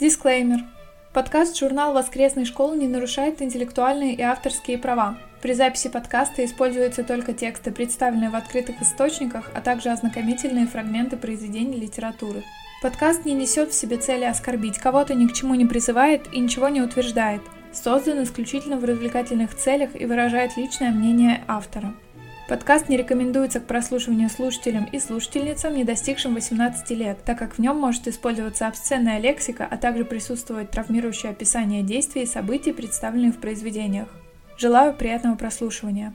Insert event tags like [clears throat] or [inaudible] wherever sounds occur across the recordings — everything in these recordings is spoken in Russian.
Дисклеймер. Подкаст журнал воскресной школы не нарушает интеллектуальные и авторские права. При записи подкаста используются только тексты, представленные в открытых источниках, а также ознакомительные фрагменты произведений литературы. Подкаст не несет в себе цели оскорбить кого-то, ни к чему не призывает и ничего не утверждает. Создан исключительно в развлекательных целях и выражает личное мнение автора. Подкаст не рекомендуется к прослушиванию слушателям и слушательницам, не достигшим 18 лет, так как в нем может использоваться обсценная лексика, а также присутствовать травмирующее описание действий и событий, представленных в произведениях. Желаю приятного прослушивания.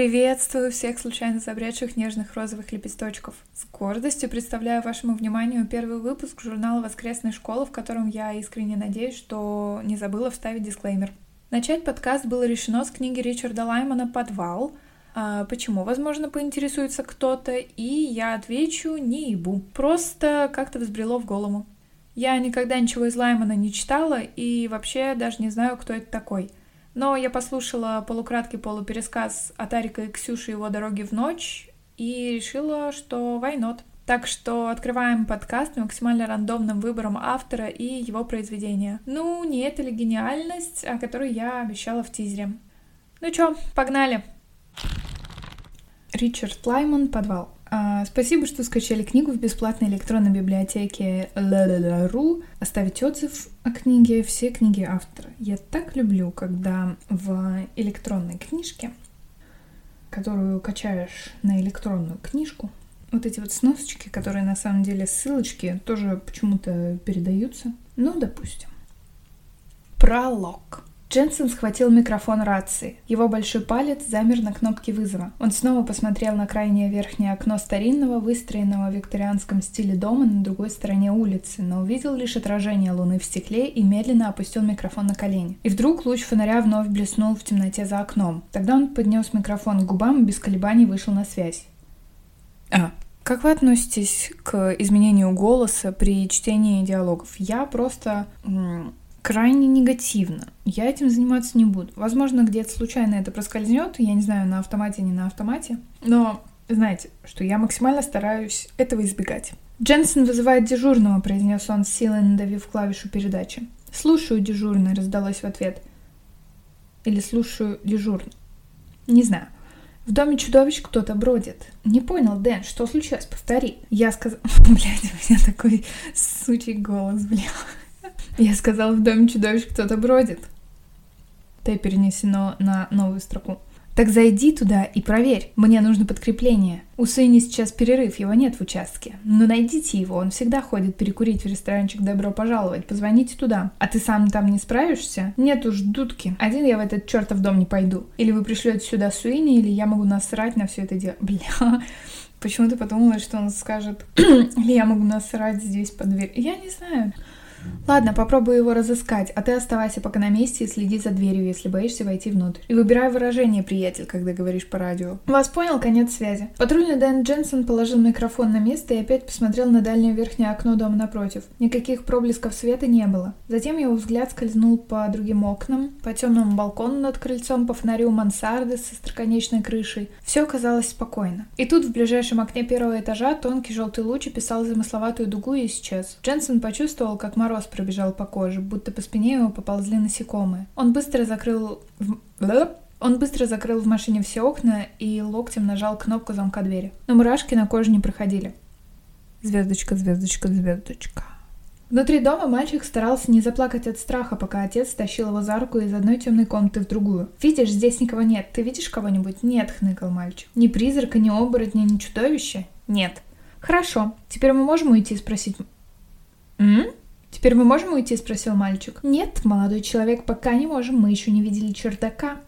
Приветствую всех случайно забредших нежных розовых лепесточков. С гордостью представляю вашему вниманию первый выпуск журнала «Воскресная школа», в котором я искренне надеюсь, что не забыла вставить дисклеймер. Начать подкаст было решено с книги Ричарда Лаймана «Подвал», а почему, возможно, поинтересуется кто-то, и я отвечу не ебу. Просто как-то взбрело в голову. Я никогда ничего из Лаймана не читала и вообще даже не знаю, кто это такой — но я послушала полукраткий полупересказ от Арика и Ксюши его «Дороги в ночь» и решила, что why not. Так что открываем подкаст максимально рандомным выбором автора и его произведения. Ну, не это ли гениальность, о которой я обещала в тизере. Ну чё, погнали! Ричард Лайман «Подвал». А, спасибо, что скачали книгу в бесплатной электронной библиотеке ла.ру. Оставить отзыв о книге, все книги автора. Я так люблю, когда в электронной книжке, которую качаешь на электронную книжку, вот эти вот сносочки, которые на самом деле ссылочки, тоже почему-то передаются. Ну, допустим. Пролог. Дженсен схватил микрофон рации. Его большой палец замер на кнопке вызова. Он снова посмотрел на крайнее верхнее окно старинного, выстроенного в викторианском стиле дома на другой стороне улицы, но увидел лишь отражение луны в стекле и медленно опустил микрофон на колени. И вдруг луч фонаря вновь блеснул в темноте за окном. Тогда он поднес микрофон к губам и без колебаний вышел на связь. А, как вы относитесь к изменению голоса при чтении диалогов? Я просто крайне негативно. Я этим заниматься не буду. Возможно, где-то случайно это проскользнет, я не знаю, на автомате, не на автомате. Но знаете, что я максимально стараюсь этого избегать. Дженсен вызывает дежурного, произнес он, с силой надавив клавишу передачи. Слушаю дежурный, раздалось в ответ. Или слушаю дежурный. Не знаю. В доме чудовищ кто-то бродит. Не понял, Дэн, что случилось? Повтори. Я сказал... [laughs] Блядь, у меня такой сучий голос, бля. Я сказала, в доме чудовищ кто-то бродит. Т перенесено на новую строку. Так зайди туда и проверь. Мне нужно подкрепление. У Сыни сейчас перерыв, его нет в участке. Но найдите его, он всегда ходит перекурить в ресторанчик «Добро пожаловать». Позвоните туда. А ты сам там не справишься? Нет уж, дудки. Один я в этот чертов дом не пойду. Или вы пришлете сюда Суини, или я могу насрать на все это дело. [laughs] Бля, почему ты подумала, что он скажет, [clears throat] или я могу насрать здесь под дверь? Я не знаю. Ладно, попробую его разыскать, а ты оставайся пока на месте и следи за дверью, если боишься войти внутрь. И выбирай выражение, приятель, когда говоришь по радио. Вас понял, конец связи. Патрульный Дэн Дженсон положил микрофон на место и опять посмотрел на дальнее верхнее окно дома напротив. Никаких проблесков света не было. Затем его взгляд скользнул по другим окнам, по темному балкону над крыльцом, по фонарю мансарды с остроконечной крышей. Все казалось спокойно. И тут в ближайшем окне первого этажа тонкий желтый луч описал замысловатую дугу и исчез. Дженсон почувствовал, как Мар мороз пробежал по коже, будто по спине его поползли насекомые. Он быстро закрыл... Он быстро закрыл в машине все окна и локтем нажал кнопку замка двери. Но мурашки на коже не проходили. Звездочка, звездочка, звездочка. Внутри дома мальчик старался не заплакать от страха, пока отец тащил его за руку из одной темной комнаты в другую. «Видишь, здесь никого нет. Ты видишь кого-нибудь?» «Нет», — хныкал мальчик. «Ни призрака, ни оборотня, ни чудовища?» «Нет». «Хорошо. Теперь мы можем уйти?» — спросить. «М?» «Теперь мы можем уйти?» — спросил мальчик. «Нет, молодой человек, пока не можем, мы еще не видели чердака».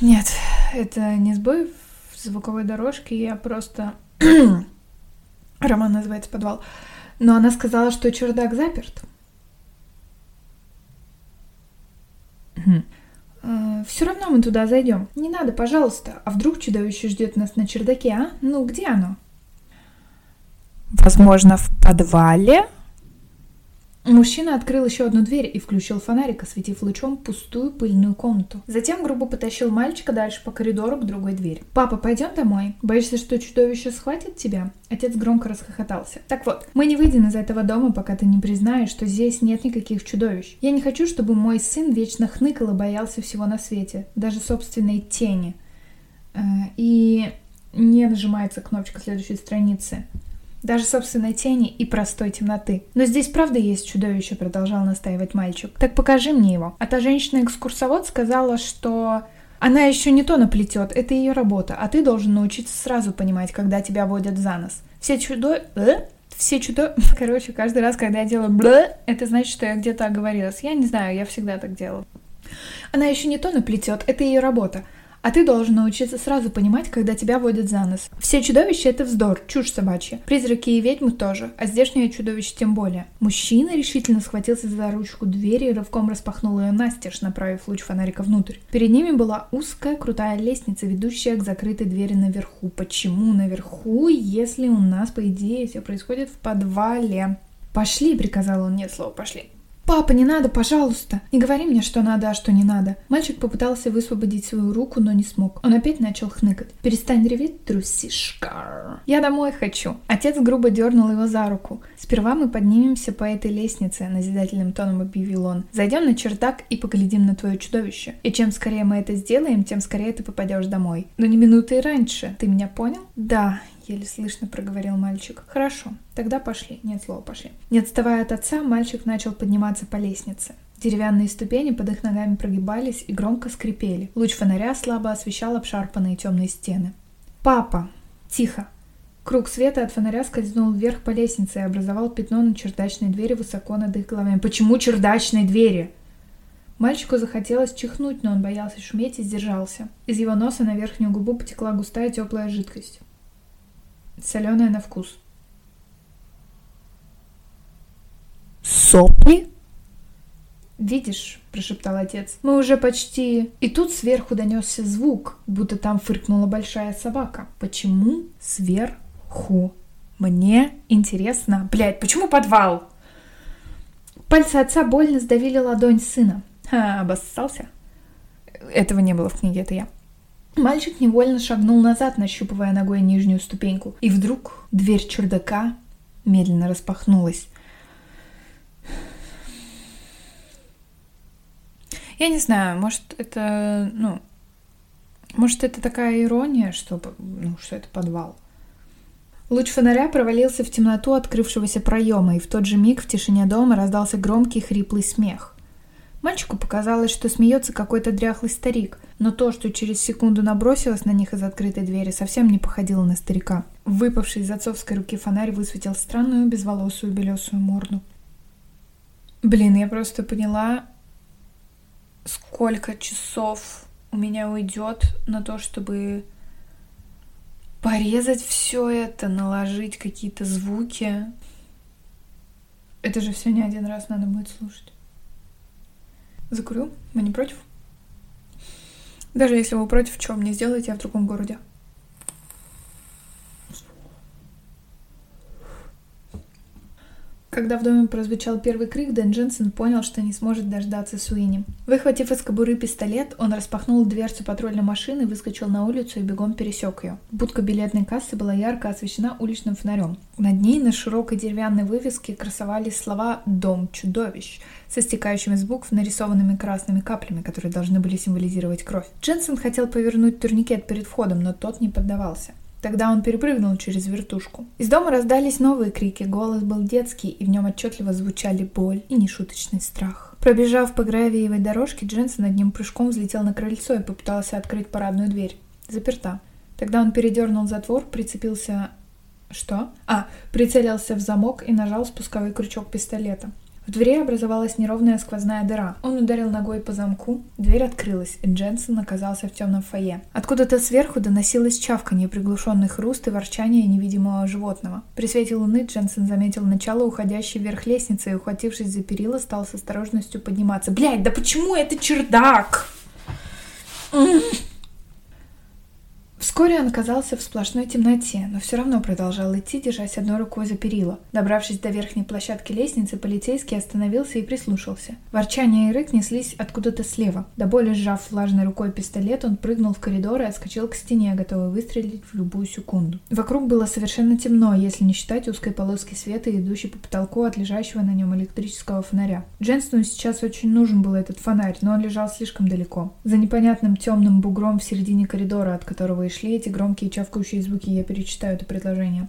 Нет, это не сбой в звуковой дорожке, я просто... [clears throat] Роман называется «Подвал». Но она сказала, что чердак заперт. Э, Все равно мы туда зайдем. Не надо, пожалуйста. А вдруг чудовище ждет нас на чердаке, а? Ну, где оно? Возможно, в подвале? Мужчина открыл еще одну дверь и включил фонарик, осветив лучом пустую пыльную комнату. Затем грубо потащил мальчика дальше по коридору к другой двери. «Папа, пойдем домой? Боишься, что чудовище схватит тебя?» Отец громко расхохотался. «Так вот, мы не выйдем из этого дома, пока ты не признаешь, что здесь нет никаких чудовищ. Я не хочу, чтобы мой сын вечно хныкал и боялся всего на свете, даже собственной тени». Э, и не нажимается кнопочка следующей страницы даже собственной тени и простой темноты. Но здесь правда есть чудовище, продолжал настаивать мальчик. Так покажи мне его. А та женщина-экскурсовод сказала, что она еще не то наплетет, это ее работа, а ты должен научиться сразу понимать, когда тебя водят за нос. Все чудо... Э? Все чудо... [laughs] Короче, каждый раз, когда я делаю бл, это значит, что я где-то оговорилась. Я не знаю, я всегда так делаю. Она еще не то наплетет, это ее работа. А ты должен научиться сразу понимать, когда тебя водят за нос. Все чудовища — это вздор, чушь собачья. Призраки и ведьмы тоже, а здешнее чудовище тем более. Мужчина решительно схватился за ручку двери и рывком распахнул ее настежь, направив луч фонарика внутрь. Перед ними была узкая крутая лестница, ведущая к закрытой двери наверху. Почему наверху, если у нас, по идее, все происходит в подвале? «Пошли!» — приказал он. Нет слова «пошли». «Папа, не надо, пожалуйста! Не говори мне, что надо, а что не надо!» Мальчик попытался высвободить свою руку, но не смог. Он опять начал хныкать. «Перестань реветь, трусишка!» «Я домой хочу!» Отец грубо дернул его за руку. «Сперва мы поднимемся по этой лестнице», — назидательным тоном объявил он. «Зайдем на чердак и поглядим на твое чудовище. И чем скорее мы это сделаем, тем скорее ты попадешь домой. Но не минуты раньше. Ты меня понял?» «Да, еле слышно проговорил мальчик. Хорошо, тогда пошли. Нет слова, пошли. Не отставая от отца, мальчик начал подниматься по лестнице. Деревянные ступени под их ногами прогибались и громко скрипели. Луч фонаря слабо освещал обшарпанные темные стены. «Папа!» «Тихо!» Круг света от фонаря скользнул вверх по лестнице и образовал пятно на чердачной двери высоко над их головами. «Почему чердачной двери?» Мальчику захотелось чихнуть, но он боялся шуметь и сдержался. Из его носа на верхнюю губу потекла густая теплая жидкость. Соленая на вкус. Сопли? «Видишь», — прошептал отец, — «мы уже почти...» И тут сверху донесся звук, будто там фыркнула большая собака. Почему сверху? Мне интересно. Блядь, почему подвал? Пальцы отца больно сдавили ладонь сына. Ха, обоссался. Этого не было в книге, это я. Мальчик невольно шагнул назад, нащупывая ногой нижнюю ступеньку. И вдруг дверь чердака медленно распахнулась. Я не знаю, может, это, ну, может, это такая ирония, что, ну, что это подвал. Луч фонаря провалился в темноту открывшегося проема, и в тот же миг в тишине дома раздался громкий хриплый смех. Мальчику показалось, что смеется какой-то дряхлый старик, но то, что через секунду набросилось на них из открытой двери, совсем не походило на старика. Выпавший из отцовской руки фонарь высветил странную безволосую белесую морду. Блин, я просто поняла, сколько часов у меня уйдет на то, чтобы порезать все это, наложить какие-то звуки. Это же все не один раз надо будет слушать. Закурю? Вы не против? Даже если вы против, что мне сделаете, я в другом городе. Когда в доме прозвучал первый крик, Дэн Дженсен понял, что не сможет дождаться Суини. Выхватив из кобуры пистолет, он распахнул дверцу патрульной машины, выскочил на улицу и бегом пересек ее. Будка билетной кассы была ярко освещена уличным фонарем. Над ней на широкой деревянной вывеске красовались слова «Дом чудовищ» со стекающими с букв нарисованными красными каплями, которые должны были символизировать кровь. Дженсен хотел повернуть турникет перед входом, но тот не поддавался. Тогда он перепрыгнул через вертушку. Из дома раздались новые крики, голос был детский, и в нем отчетливо звучали боль и нешуточный страх. Пробежав по гравиевой дорожке, Дженсен одним прыжком взлетел на крыльцо и попытался открыть парадную дверь. Заперта. Тогда он передернул затвор, прицепился... Что? А, прицелился в замок и нажал спусковой крючок пистолета. В двери образовалась неровная сквозная дыра. Он ударил ногой по замку, дверь открылась, и Дженсен оказался в темном фойе. Откуда-то сверху доносилось чавканье, приглушенный хруст и ворчание невидимого животного. При свете луны Дженсен заметил начало уходящей вверх лестницы и, ухватившись за перила, стал с осторожностью подниматься. Блять, да почему это чердак? Вскоре он оказался в сплошной темноте, но все равно продолжал идти, держась одной рукой за перила. Добравшись до верхней площадки лестницы, полицейский остановился и прислушался. Ворчание и рык неслись откуда-то слева. До боли сжав влажной рукой пистолет, он прыгнул в коридор и отскочил к стене, готовый выстрелить в любую секунду. Вокруг было совершенно темно, если не считать узкой полоски света, идущей по потолку от лежащего на нем электрического фонаря. Дженсону сейчас очень нужен был этот фонарь, но он лежал слишком далеко. За непонятным темным бугром в середине коридора, от которого и шли эти громкие чавкающие звуки, я перечитаю это предложение.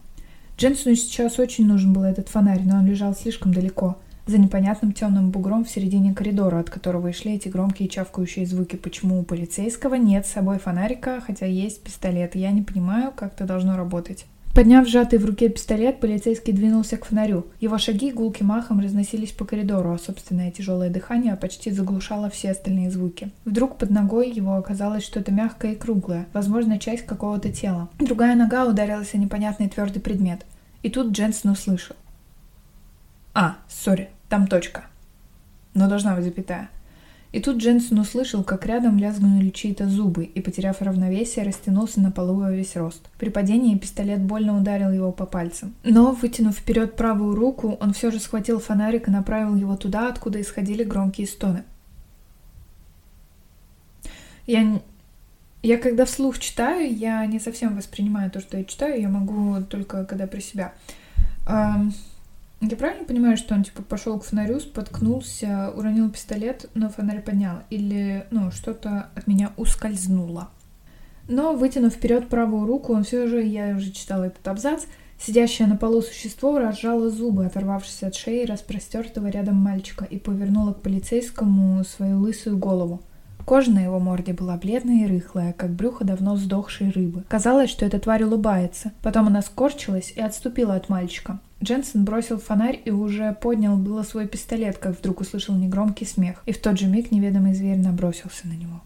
Дженсону сейчас очень нужен был этот фонарь, но он лежал слишком далеко, за непонятным темным бугром в середине коридора, от которого и шли эти громкие чавкающие звуки. Почему у полицейского нет с собой фонарика, хотя есть пистолет? Я не понимаю, как это должно работать. Подняв сжатый в руке пистолет, полицейский двинулся к фонарю. Его шаги гулким махом разносились по коридору, а собственное тяжелое дыхание почти заглушало все остальные звуки. Вдруг под ногой его оказалось что-то мягкое и круглое, возможно, часть какого-то тела. Другая нога ударилась о непонятный твердый предмет. И тут Дженсен услышал. А, сори, там точка. Но должна быть запятая. И тут Дженсен услышал, как рядом лязгнули чьи-то зубы, и, потеряв равновесие, растянулся на полу во весь рост. При падении пистолет больно ударил его по пальцам. Но, вытянув вперед правую руку, он все же схватил фонарик и направил его туда, откуда исходили громкие стоны. Я, я когда вслух читаю, я не совсем воспринимаю то, что я читаю, я могу только когда при себя. Я правильно понимаю, что он типа пошел к фонарю, споткнулся, уронил пистолет, но фонарь поднял? Или, ну, что-то от меня ускользнуло? Но, вытянув вперед правую руку, он все же, я уже читала этот абзац, сидящее на полу существо разжало зубы, оторвавшись от шеи распростертого рядом мальчика, и повернуло к полицейскому свою лысую голову. Кожа на его морде была бледная и рыхлая, как брюхо давно сдохшей рыбы. Казалось, что эта тварь улыбается. Потом она скорчилась и отступила от мальчика. Дженсен бросил фонарь и уже поднял было свой пистолет, как вдруг услышал негромкий смех, и в тот же миг неведомый зверь набросился на него.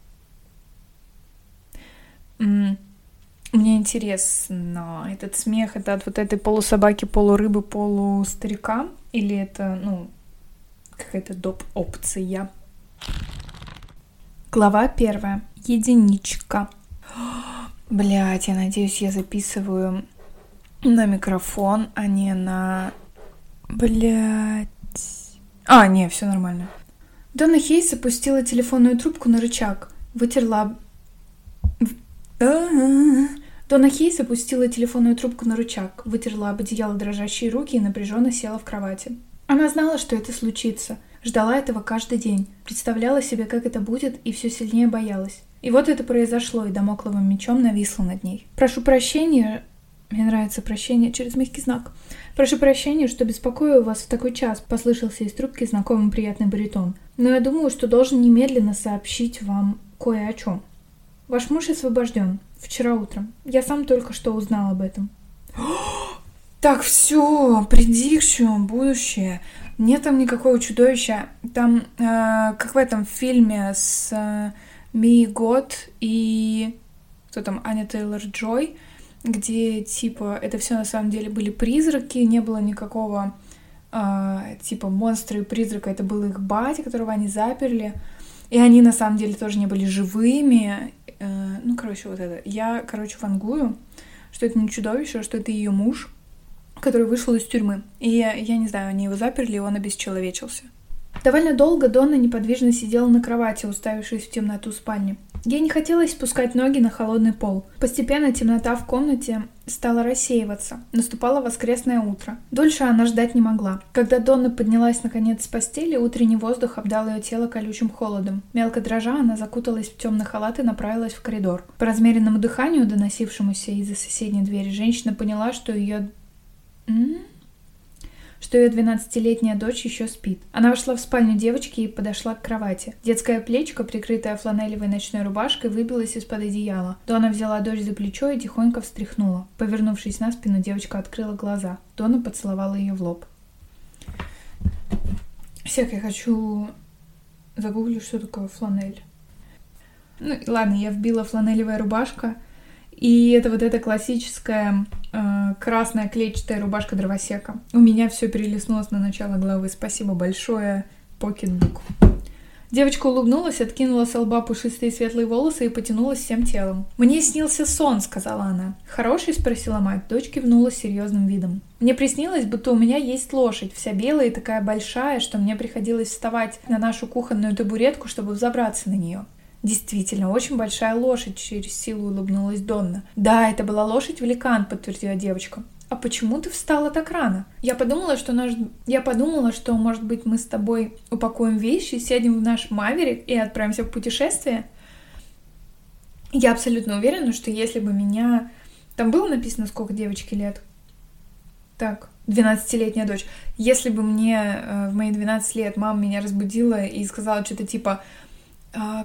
Мне интересно, этот смех это от вот этой полусобаки, полурыбы, полустарика? Или это, ну, какая-то доп. опция? Глава первая. Единичка. [gasps] Блять, я надеюсь, я записываю на микрофон, а не на... Блять. А, не, все нормально. Дона Хейс опустила телефонную трубку на рычаг, вытерла... Дона Хейс опустила телефонную трубку на рычаг, вытерла об одеяло дрожащие руки и напряженно села в кровати. Она знала, что это случится, ждала этого каждый день, представляла себе, как это будет, и все сильнее боялась. И вот это произошло, и домокловым мечом нависло над ней. «Прошу прощения, мне нравится прощение через мягкий знак. Прошу прощения, что беспокою вас в такой час, послышался из трубки знакомый приятный баритон. Но я думаю, что должен немедленно сообщить вам кое о чем. Ваш муж освобожден. Вчера утром. Я сам только что узнал об этом. [gasps] Так, все, предикшн, будущее. Нет там никакого чудовища. Там, э, как в этом фильме с э, Ми Год и... Кто там? Аня Тейлор-Джой где, типа, это все на самом деле были призраки, не было никакого, э, типа, монстра и призрака, это был их батя, которого они заперли, и они на самом деле тоже не были живыми, э, ну, короче, вот это. Я, короче, фангую, что это не чудовище, а что это ее муж, который вышел из тюрьмы. И я не знаю, они его заперли, и он обесчеловечился. Довольно долго Донна неподвижно сидела на кровати, уставившись в темноту спальни. Ей не хотелось спускать ноги на холодный пол. Постепенно темнота в комнате стала рассеиваться. Наступало воскресное утро. Дольше она ждать не могла. Когда Донна поднялась наконец с постели, утренний воздух обдал ее тело колючим холодом. Мелко дрожа, она закуталась в темный халат и направилась в коридор. По размеренному дыханию, доносившемуся из-за соседней двери, женщина поняла, что ее... М -м? Что ее 12-летняя дочь еще спит. Она вошла в спальню девочки и подошла к кровати. Детская плечко, прикрытая фланелевой ночной рубашкой, выбилась из-под одеяла. Дона взяла дочь за плечо и тихонько встряхнула. Повернувшись на спину, девочка открыла глаза. Дона поцеловала ее в лоб. Всех, я хочу загуглить, что такое фланель. Ну, ладно, я вбила фланелевая рубашка, и это вот эта классическая э, красная клетчатая рубашка дровосека. У меня все перелистнулось на начало главы. Спасибо большое, Pocketbook. Девочка улыбнулась, откинула с лба пушистые светлые волосы и потянулась всем телом. «Мне снился сон», — сказала она. «Хороший?» — спросила мать. Дочь кивнула с серьезным видом. «Мне приснилось, будто у меня есть лошадь, вся белая и такая большая, что мне приходилось вставать на нашу кухонную табуретку, чтобы взобраться на нее. Действительно, очень большая лошадь, через силу улыбнулась Донна. Да, это была лошадь-великан, подтвердила девочка. А почему ты встала так рано? Я подумала, что наш... я подумала, что, может быть, мы с тобой упакуем вещи, сядем в наш маверик и отправимся в путешествие. Я абсолютно уверена, что если бы меня... Там было написано, сколько девочки лет? Так, 12-летняя дочь. Если бы мне э, в мои 12 лет мама меня разбудила и сказала что-то типа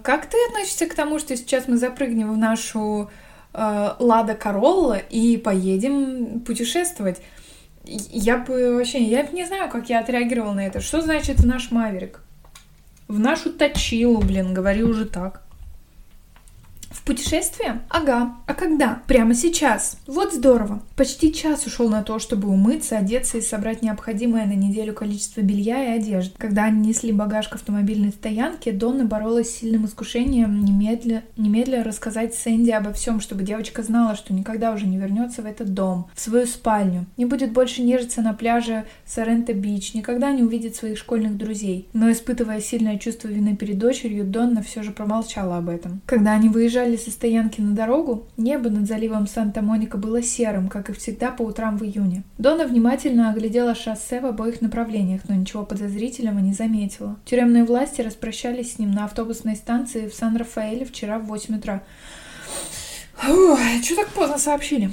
как ты относишься к тому, что сейчас мы запрыгнем в нашу э, Лада Королла и поедем путешествовать? Я бы вообще, я не знаю, как я отреагировала на это. Что значит наш Маверик? В нашу точилу, блин, говори уже так. В путешествие? Ага. А когда? Прямо сейчас. Вот здорово. Почти час ушел на то, чтобы умыться, одеться и собрать необходимое на неделю количество белья и одежды. Когда они несли багаж к автомобильной стоянке, Донна боролась с сильным искушением немедля, немедля рассказать Сэнди обо всем, чтобы девочка знала, что никогда уже не вернется в этот дом, в свою спальню, не будет больше нежиться на пляже Соренто-Бич, никогда не увидит своих школьных друзей. Но, испытывая сильное чувство вины перед дочерью, Донна все же промолчала об этом. Когда они выезжали выезжали со стоянки на дорогу, небо над заливом Санта-Моника было серым, как и всегда по утрам в июне. Дона внимательно оглядела шоссе в обоих направлениях, но ничего подозрительного не заметила. Тюремные власти распрощались с ним на автобусной станции в Сан-Рафаэле вчера в 8 утра. Фух, что так поздно сообщили?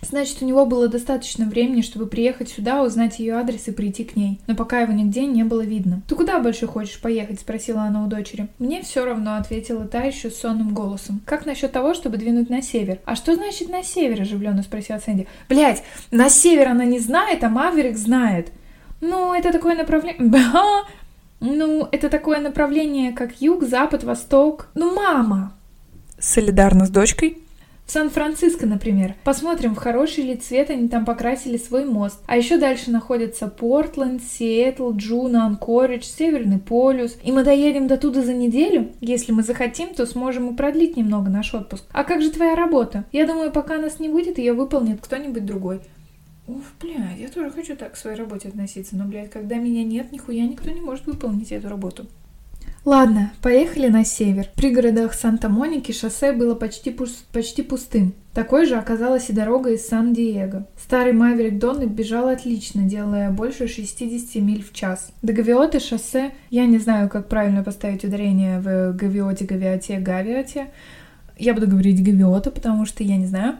Значит, у него было достаточно времени, чтобы приехать сюда, узнать ее адрес и прийти к ней. Но пока его нигде не было видно. «Ты куда больше хочешь поехать?» – спросила она у дочери. «Мне все равно», – ответила та еще сонным голосом. «Как насчет того, чтобы двинуть на север?» «А что значит на север?» – оживленно спросила Сэнди. Блять, на север она не знает, а Маверик знает. Ну, это такое направление... [laughs] Ну, это такое направление, как юг, запад, восток. Ну, мама! Солидарно с дочкой? В Сан-Франциско, например. Посмотрим, в хороший ли цвет они там покрасили свой мост. А еще дальше находятся Портленд, Сиэтл, Джуно, Анкоридж, Северный полюс. И мы доедем до туда за неделю. Если мы захотим, то сможем и продлить немного наш отпуск. А как же твоя работа? Я думаю, пока нас не будет, ее выполнит кто-нибудь другой. Уф, блядь, я тоже хочу так к своей работе относиться, но, блядь, когда меня нет, нихуя никто не может выполнить эту работу. Ладно, поехали на север. В пригородах Санта-Моники шоссе было почти, пуст, почти пустым. Такой же оказалась и дорога из Сан-Диего. Старый Маверик Донны бежал отлично, делая больше 60 миль в час. До Гавиоты шоссе, я не знаю, как правильно поставить ударение в Гавиоте, Гавиоте, Гавиоте. Я буду говорить Гавиота, потому что я не знаю.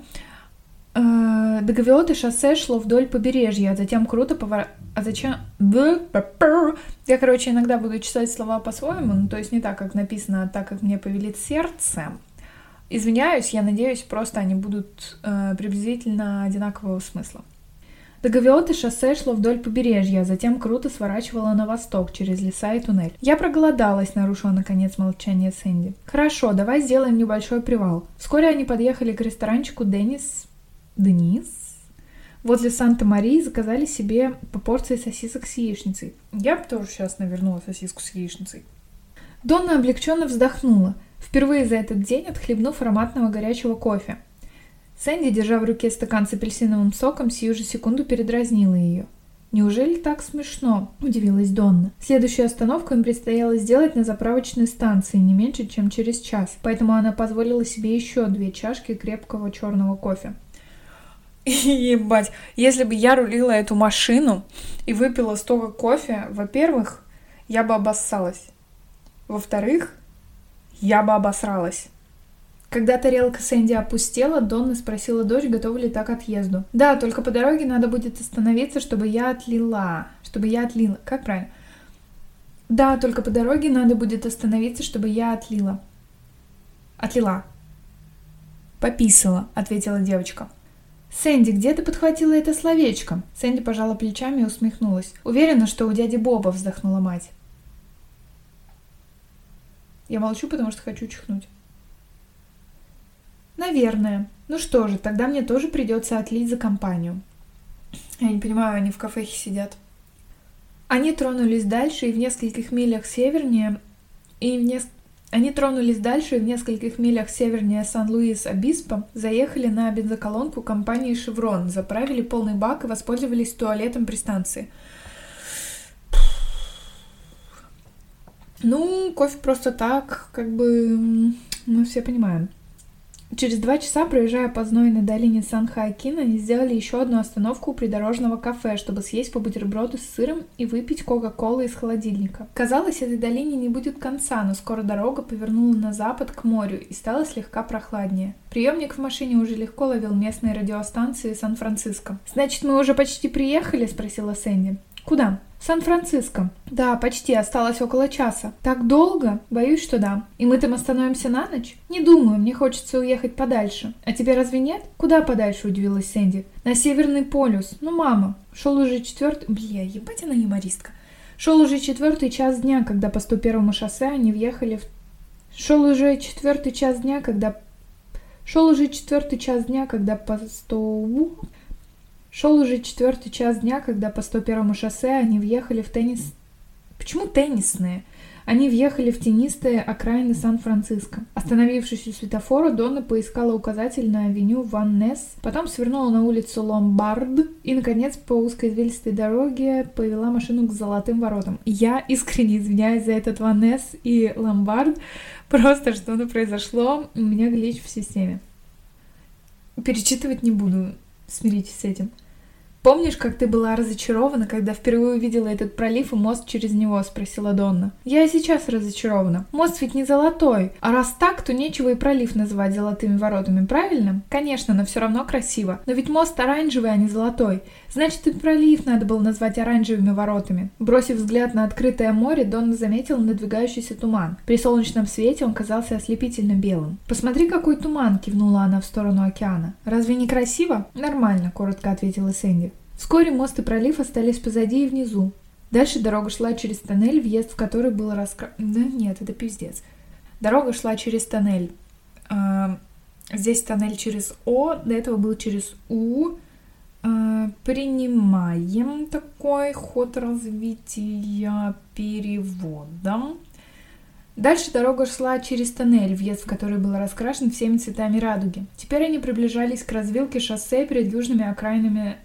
Э, до шоссе шло вдоль побережья, а затем круто поворачивало а зачем? Я, короче, иногда буду читать слова по-своему, ну, то есть не так, как написано, а так, как мне повелит сердце. Извиняюсь, я надеюсь, просто они будут э, приблизительно одинакового смысла. До шоссе шло вдоль побережья, а затем круто сворачивало на восток, через леса и туннель. Я проголодалась, нарушила наконец молчание Сэнди. Хорошо, давай сделаем небольшой привал. Вскоре они подъехали к ресторанчику Денис... Денис? возле Санта-Марии заказали себе по порции сосисок с яичницей. Я бы тоже сейчас навернула сосиску с яичницей. Донна облегченно вздохнула, впервые за этот день отхлебнув ароматного горячего кофе. Сэнди, держа в руке стакан с апельсиновым соком, сию же секунду передразнила ее. «Неужели так смешно?» – удивилась Донна. Следующую остановку им предстояло сделать на заправочной станции не меньше, чем через час, поэтому она позволила себе еще две чашки крепкого черного кофе. [laughs] Ебать, если бы я рулила эту машину и выпила столько кофе, во-первых, я бы обоссалась. Во-вторых, я бы обосралась. Когда тарелка Сэнди опустела, Донна спросила дочь, готова ли так отъезду. Да, только по дороге надо будет остановиться, чтобы я отлила. Чтобы я отлила. Как правильно? Да, только по дороге надо будет остановиться, чтобы я отлила. Отлила. Пописала, ответила девочка. «Сэнди, где ты подхватила это словечко?» Сэнди пожала плечами и усмехнулась. Уверена, что у дяди Боба вздохнула мать. Я молчу, потому что хочу чихнуть. Наверное. Ну что же, тогда мне тоже придется отлить за компанию. Я не понимаю, они в кафехе сидят. Они тронулись дальше и в нескольких милях севернее, и в нескольких они тронулись дальше и в нескольких милях севернее Сан-Луис-Обиспо заехали на бензоколонку компании «Шеврон», заправили полный бак и воспользовались туалетом при станции. Ну, кофе просто так, как бы, мы все понимаем. Через два часа, проезжая по знойной долине Сан-Хоакин, они сделали еще одну остановку у придорожного кафе, чтобы съесть по бутерброду с сыром и выпить кока-колы из холодильника. Казалось, этой долине не будет конца, но скоро дорога повернула на запад к морю и стала слегка прохладнее. Приемник в машине уже легко ловил местные радиостанции Сан-Франциско. «Значит, мы уже почти приехали?» – спросила Сэнди. «Куда?» Сан-Франциско. Да, почти, осталось около часа. Так долго? Боюсь, что да. И мы там остановимся на ночь? Не думаю, мне хочется уехать подальше. А тебе разве нет? Куда подальше, удивилась Сэнди. На Северный полюс. Ну, мама, шел уже четвертый... Бля, ебать она юмористка. Шел уже четвертый час дня, когда по 101 шоссе они въехали в... Шел уже четвертый час дня, когда... Шел уже четвертый час дня, когда по 100... Шел уже четвертый час дня, когда по 101 шоссе они въехали в теннис... Почему теннисные? Они въехали в тенистые окраины Сан-Франциско. Остановившись у светофора, Донна поискала указатель на авеню Ван Несс, потом свернула на улицу Ломбард и, наконец, по узкой извилистой дороге повела машину к золотым воротам. Я искренне извиняюсь за этот Ван Несс и Ломбард, [laughs] просто что-то произошло, у меня глич в системе. Перечитывать не буду, смиритесь с этим. «Помнишь, как ты была разочарована, когда впервые увидела этот пролив и мост через него?» – спросила Донна. «Я и сейчас разочарована. Мост ведь не золотой. А раз так, то нечего и пролив называть золотыми воротами, правильно? Конечно, но все равно красиво. Но ведь мост оранжевый, а не золотой. Значит, и пролив надо было назвать оранжевыми воротами». Бросив взгляд на открытое море, Донна заметила надвигающийся туман. При солнечном свете он казался ослепительно белым. «Посмотри, какой туман!» – кивнула она в сторону океана. «Разве не красиво?» «Нормально», – коротко ответила Сэнди. Вскоре мост и пролив остались позади и внизу. Дальше дорога шла через тоннель, въезд в который был раскра... Да нет, это пиздец. Дорога шла через тоннель. А, здесь тоннель через О, до этого был через У. А, принимаем такой ход развития переводом. Дальше дорога шла через тоннель, въезд в который был раскрашен всеми цветами радуги. Теперь они приближались к развилке шоссе перед южными окраинами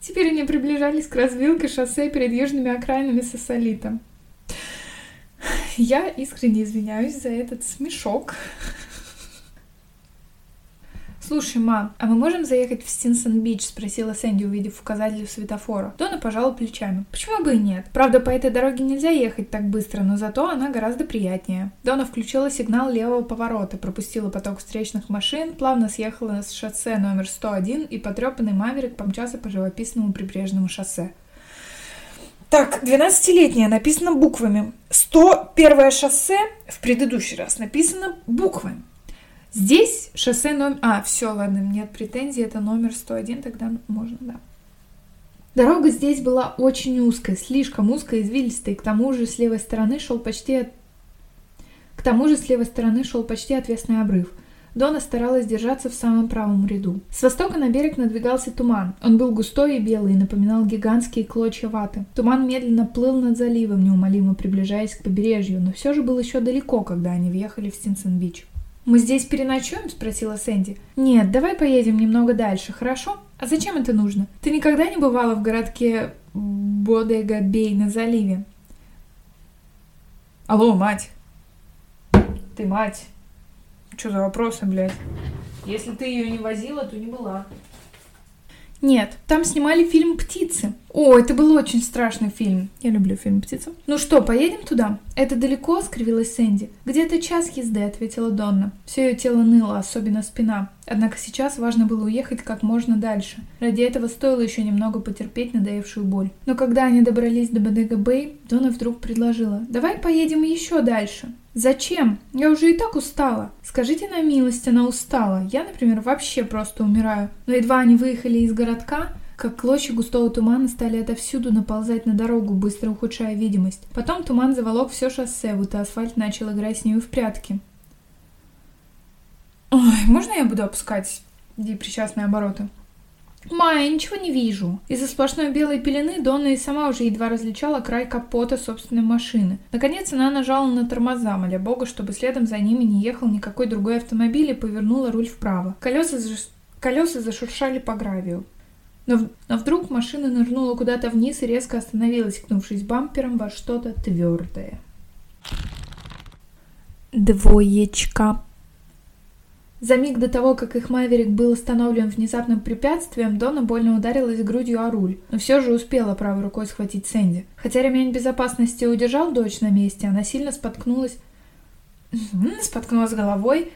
Теперь они приближались к развилке шоссе перед южными окраинами Сосолита. Я искренне извиняюсь за этот смешок. «Слушай, ма, а мы можем заехать в Стинсон-Бич?» — спросила Сэнди, увидев указатель светофора. Дона пожала плечами. «Почему бы и нет? Правда, по этой дороге нельзя ехать так быстро, но зато она гораздо приятнее». Дона включила сигнал левого поворота, пропустила поток встречных машин, плавно съехала с шоссе номер 101 и потрепанный Маверик помчался по живописному прибрежному шоссе. Так, 12-летняя написано буквами. 101 шоссе в предыдущий раз написано буквами. Здесь шоссе номер... А, все, ладно, нет претензий, это номер 101, тогда можно, да. Дорога здесь была очень узкой, слишком узкой, извилистой, к тому же с левой стороны шел почти... К тому же с левой стороны шел почти отвесный обрыв. Дона старалась держаться в самом правом ряду. С востока на берег надвигался туман. Он был густой и белый и напоминал гигантские клочья ваты. Туман медленно плыл над заливом, неумолимо приближаясь к побережью, но все же был еще далеко, когда они въехали в Стинсон-Бич. «Мы здесь переночуем?» – спросила Сэнди. «Нет, давай поедем немного дальше, хорошо? А зачем это нужно? Ты никогда не бывала в городке Бодега-Бей на заливе?» «Алло, мать!» «Ты мать!» Что за вопросы, блядь? Если ты ее не возила, то не была. Нет, там снимали фильм «Птицы». О, это был очень страшный фильм. Я люблю фильм «Птица». Ну что, поедем туда? Это далеко, скривилась Сэнди. Где-то час езды, ответила Донна. Все ее тело ныло, особенно спина. Однако сейчас важно было уехать как можно дальше. Ради этого стоило еще немного потерпеть надоевшую боль. Но когда они добрались до Бодега-Бэй, Донна вдруг предложила. Давай поедем еще дальше. Зачем? Я уже и так устала. Скажите на милость, она устала. Я, например, вообще просто умираю. Но едва они выехали из городка, как клочья густого тумана стали отовсюду наползать на дорогу, быстро ухудшая видимость. Потом туман заволок все шоссе, будто асфальт начал играть с ними в прятки. Ой, можно я буду опускать причастные обороты? «Ма, я ничего не вижу». Из-за сплошной белой пелены Донна и сама уже едва различала край капота собственной машины. Наконец она нажала на тормоза, моля бога, чтобы следом за ними не ехал никакой другой автомобиль и повернула руль вправо. Колеса, заш... Колеса зашуршали по гравию. Но, но вдруг машина нырнула куда-то вниз и резко остановилась, кнувшись бампером во что-то твердое. Двоечка. За миг до того, как их Маверик был остановлен внезапным препятствием, Дона больно ударилась грудью о руль, но все же успела правой рукой схватить Сэнди. Хотя ремень безопасности удержал дочь на месте, она сильно споткнулась... [laughs] споткнулась головой,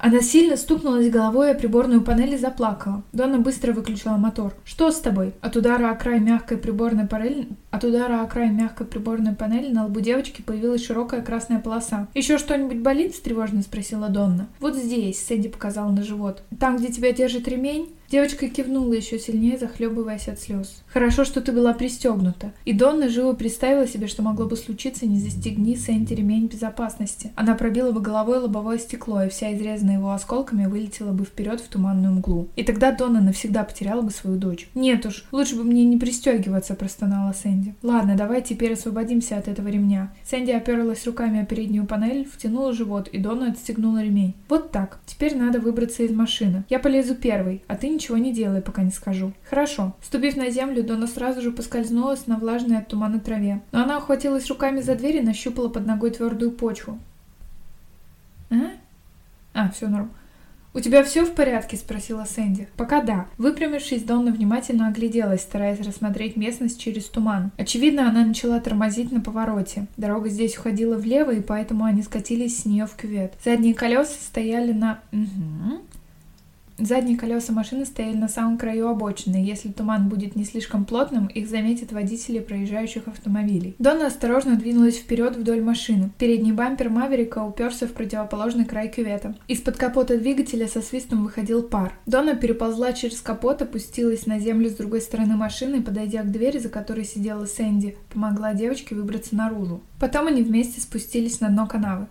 она сильно стукнулась головой о приборную панель и заплакала. Дона быстро выключила мотор. «Что с тобой?» От удара о край мягкой приборной панели... От удара о край мягкой приборной панели на лбу девочки появилась широкая красная полоса. «Еще что-нибудь болит?» – тревожно спросила Донна. «Вот здесь», – Сэдди показал на живот. «Там, где тебя держит ремень?» Девочка кивнула еще сильнее, захлебываясь от слез. «Хорошо, что ты была пристегнута». И Донна живо представила себе, что могло бы случиться, не застегни Сэнди ремень безопасности. Она пробила бы головой лобовое стекло, и вся изрезанная его осколками вылетела бы вперед в туманную мглу. И тогда Донна навсегда потеряла бы свою дочь. «Нет уж, лучше бы мне не пристегиваться», – простонала Сэнди. «Ладно, давай теперь освободимся от этого ремня». Сэнди оперлась руками о переднюю панель, втянула живот, и Донна отстегнула ремень. «Вот так. Теперь надо выбраться из машины. Я полезу первой, а ты ничего не делай, пока не скажу. Хорошо. Ступив на землю, Дона сразу же поскользнулась на влажной от тумана траве. Но она ухватилась руками за дверь и нащупала под ногой твердую почву. А? А, все норм. «У тебя все в порядке?» – спросила Сэнди. «Пока да». Выпрямившись, Донна внимательно огляделась, стараясь рассмотреть местность через туман. Очевидно, она начала тормозить на повороте. Дорога здесь уходила влево, и поэтому они скатились с нее в кювет. Задние колеса стояли на... Угу. Задние колеса машины стояли на самом краю обочины, если туман будет не слишком плотным, их заметят водители проезжающих автомобилей. Дона осторожно двинулась вперед вдоль машины. Передний бампер Маверика уперся в противоположный край кювета. Из-под капота двигателя со свистом выходил пар. Дона переползла через капот, опустилась на землю с другой стороны машины и, подойдя к двери, за которой сидела Сэнди, помогла девочке выбраться наружу. Потом они вместе спустились на дно канавы.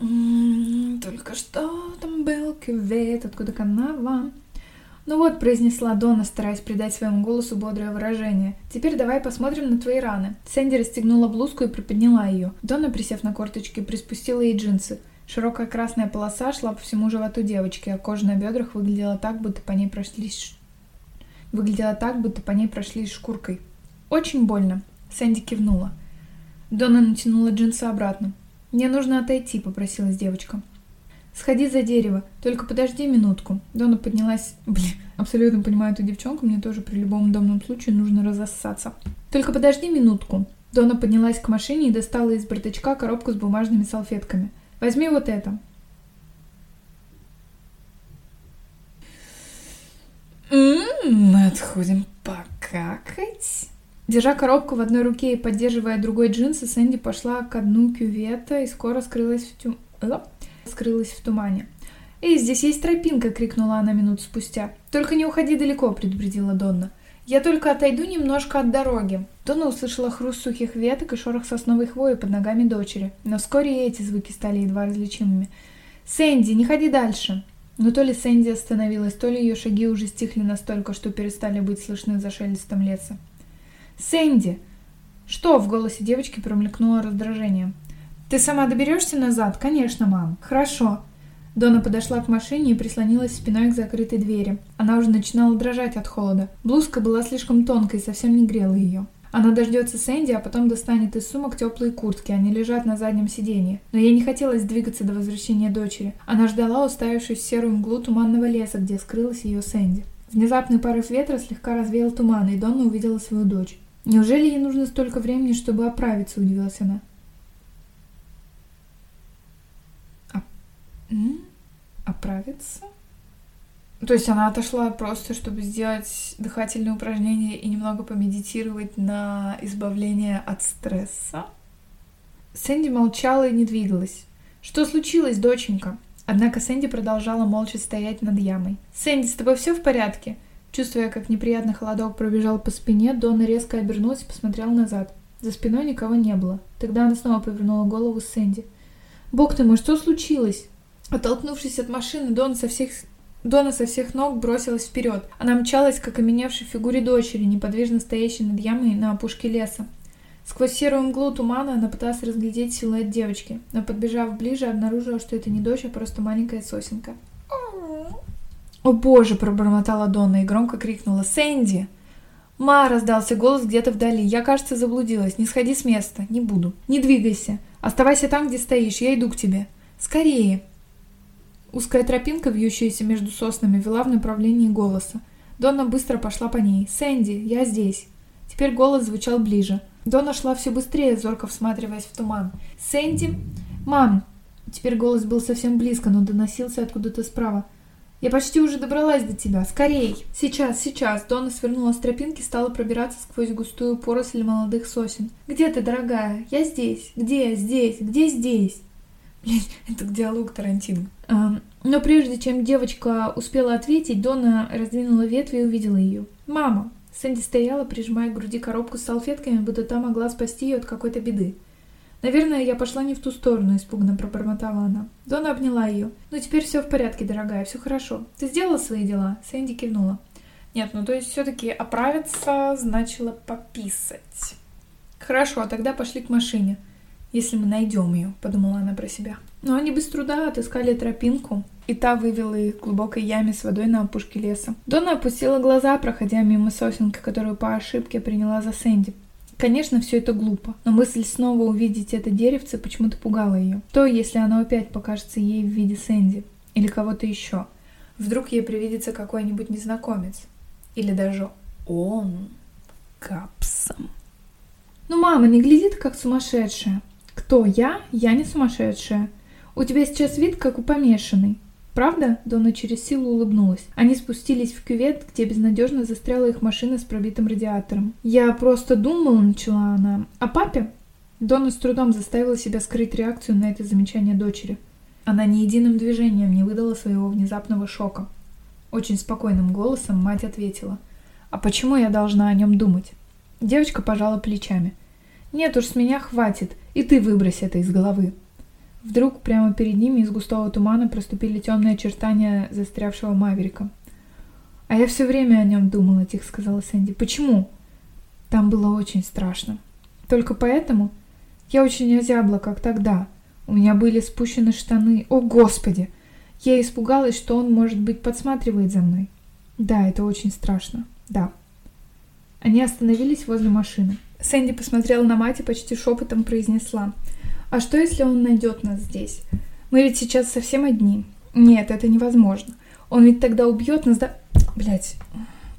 «Только что там был кювет, откуда канава?» «Ну вот», — произнесла Дона, стараясь придать своему голосу бодрое выражение. «Теперь давай посмотрим на твои раны». Сэнди расстегнула блузку и приподняла ее. Дона, присев на корточки, приспустила ей джинсы. Широкая красная полоса шла по всему животу девочки, а кожа на бедрах выглядела так, будто по ней прошлись... Выглядела так, будто по ней прошлись шкуркой. «Очень больно», — Сэнди кивнула. Дона натянула джинсы обратно. «Мне нужно отойти», — попросилась девочка. «Сходи за дерево, только подожди минутку». Дона поднялась... Блин, абсолютно понимаю эту девчонку, мне тоже при любом удобном случае нужно разоссаться. «Только подожди минутку». Дона поднялась к машине и достала из бардачка коробку с бумажными салфетками. «Возьми вот это». «Ммм, отходим покакать». Держа коробку в одной руке и поддерживая другой джинсы, Сэнди пошла к дну кювета и скоро скрылась в, тю... скрылась в тумане. «Эй, здесь есть тропинка!» — крикнула она минут спустя. «Только не уходи далеко!» — предупредила Донна. «Я только отойду немножко от дороги». Донна услышала хруст сухих веток и шорох сосновой хвои под ногами дочери, но вскоре и эти звуки стали едва различимыми. «Сэнди, не ходи дальше!» Но то ли Сэнди остановилась, то ли ее шаги уже стихли настолько, что перестали быть слышны за шелестом леса. «Сэнди!» «Что?» — в голосе девочки промелькнуло раздражение. «Ты сама доберешься назад?» «Конечно, мам». «Хорошо». Дона подошла к машине и прислонилась спиной к закрытой двери. Она уже начинала дрожать от холода. Блузка была слишком тонкой и совсем не грела ее. Она дождется Сэнди, а потом достанет из сумок теплые куртки. Они лежат на заднем сиденье. Но ей не хотелось двигаться до возвращения дочери. Она ждала, уставившись в серую мглу туманного леса, где скрылась ее Сэнди. Внезапный порыв ветра слегка развеял туман, и Дона увидела свою дочь. Неужели ей нужно столько времени, чтобы оправиться, удивилась она. А... Оправиться? То есть она отошла просто, чтобы сделать дыхательные упражнения и немного помедитировать на избавление от стресса? Сэнди молчала и не двигалась. «Что случилось, доченька?» Однако Сэнди продолжала молча стоять над ямой. «Сэнди, с тобой все в порядке?» Чувствуя, как неприятный холодок пробежал по спине, Дonna резко обернулась и посмотрела назад. За спиной никого не было. Тогда она снова повернула голову Сэнди. «Бог ты мой, что случилось?» Оттолкнувшись от машины, Дон со всех Дона со всех ног бросилась вперед. Она мчалась, как оменевшей фигуре дочери, неподвижно стоящей над ямой на опушке леса. Сквозь серую мглу тумана она пыталась разглядеть силуэт девочки, но, подбежав ближе, обнаружила, что это не дочь, а просто маленькая сосенка. «О боже!» – пробормотала Дона и громко крикнула «Сэнди!» «Ма!» – раздался голос где-то вдали. «Я, кажется, заблудилась. Не сходи с места. Не буду. Не двигайся. Оставайся там, где стоишь. Я иду к тебе. Скорее!» Узкая тропинка, вьющаяся между соснами, вела в направлении голоса. Донна быстро пошла по ней. «Сэнди, я здесь!» Теперь голос звучал ближе. Донна шла все быстрее, зорко всматриваясь в туман. «Сэнди? Мам!» Теперь голос был совсем близко, но доносился откуда-то справа. «Я почти уже добралась до тебя. Скорей!» «Сейчас, сейчас!» Донна свернула с тропинки, стала пробираться сквозь густую поросль молодых сосен. «Где ты, дорогая? Я здесь. Где? Здесь. Где здесь?» Блин, [laughs] это диалог Тарантино. Но прежде чем девочка успела ответить, Дона раздвинула ветви и увидела ее. «Мама!» Сэнди стояла, прижимая к груди коробку с салфетками, будто та могла спасти ее от какой-то беды. «Наверное, я пошла не в ту сторону», — испуганно пробормотала она. Дона обняла ее. «Ну, теперь все в порядке, дорогая, все хорошо. Ты сделала свои дела?» Сэнди кивнула. «Нет, ну то есть все-таки оправиться значило пописать». «Хорошо, а тогда пошли к машине» если мы найдем ее, подумала она про себя. Но они без труда отыскали тропинку, и та вывела их к глубокой яме с водой на опушке леса. Дона опустила глаза, проходя мимо сосенки, которую по ошибке приняла за Сэнди. Конечно, все это глупо, но мысль снова увидеть это деревце почему-то пугала ее. То, если оно опять покажется ей в виде Сэнди или кого-то еще. Вдруг ей привидится какой-нибудь незнакомец. Или даже он капсом. Ну, мама, не гляди ты как сумасшедшая. Кто я? Я не сумасшедшая. У тебя сейчас вид, как у помешанной. Правда? Дона через силу улыбнулась. Они спустились в кювет, где безнадежно застряла их машина с пробитым радиатором. Я просто думала, начала она. О папе? Дона с трудом заставила себя скрыть реакцию на это замечание дочери. Она ни единым движением не выдала своего внезапного шока. Очень спокойным голосом мать ответила. «А почему я должна о нем думать?» Девочка пожала плечами. «Нет уж, с меня хватит. И ты выбрось это из головы. Вдруг прямо перед ними из густого тумана проступили темные очертания застрявшего Маверика. «А я все время о нем думала», — тихо сказала Сэнди. «Почему?» Там было очень страшно. Только поэтому я очень озябла, как тогда. У меня были спущены штаны. О, Господи! Я испугалась, что он, может быть, подсматривает за мной. Да, это очень страшно. Да. Они остановились возле машины. Сэнди посмотрела на мать и почти шепотом произнесла. «А что, если он найдет нас здесь? Мы ведь сейчас совсем одни. Нет, это невозможно. Он ведь тогда убьет нас, да... Блять,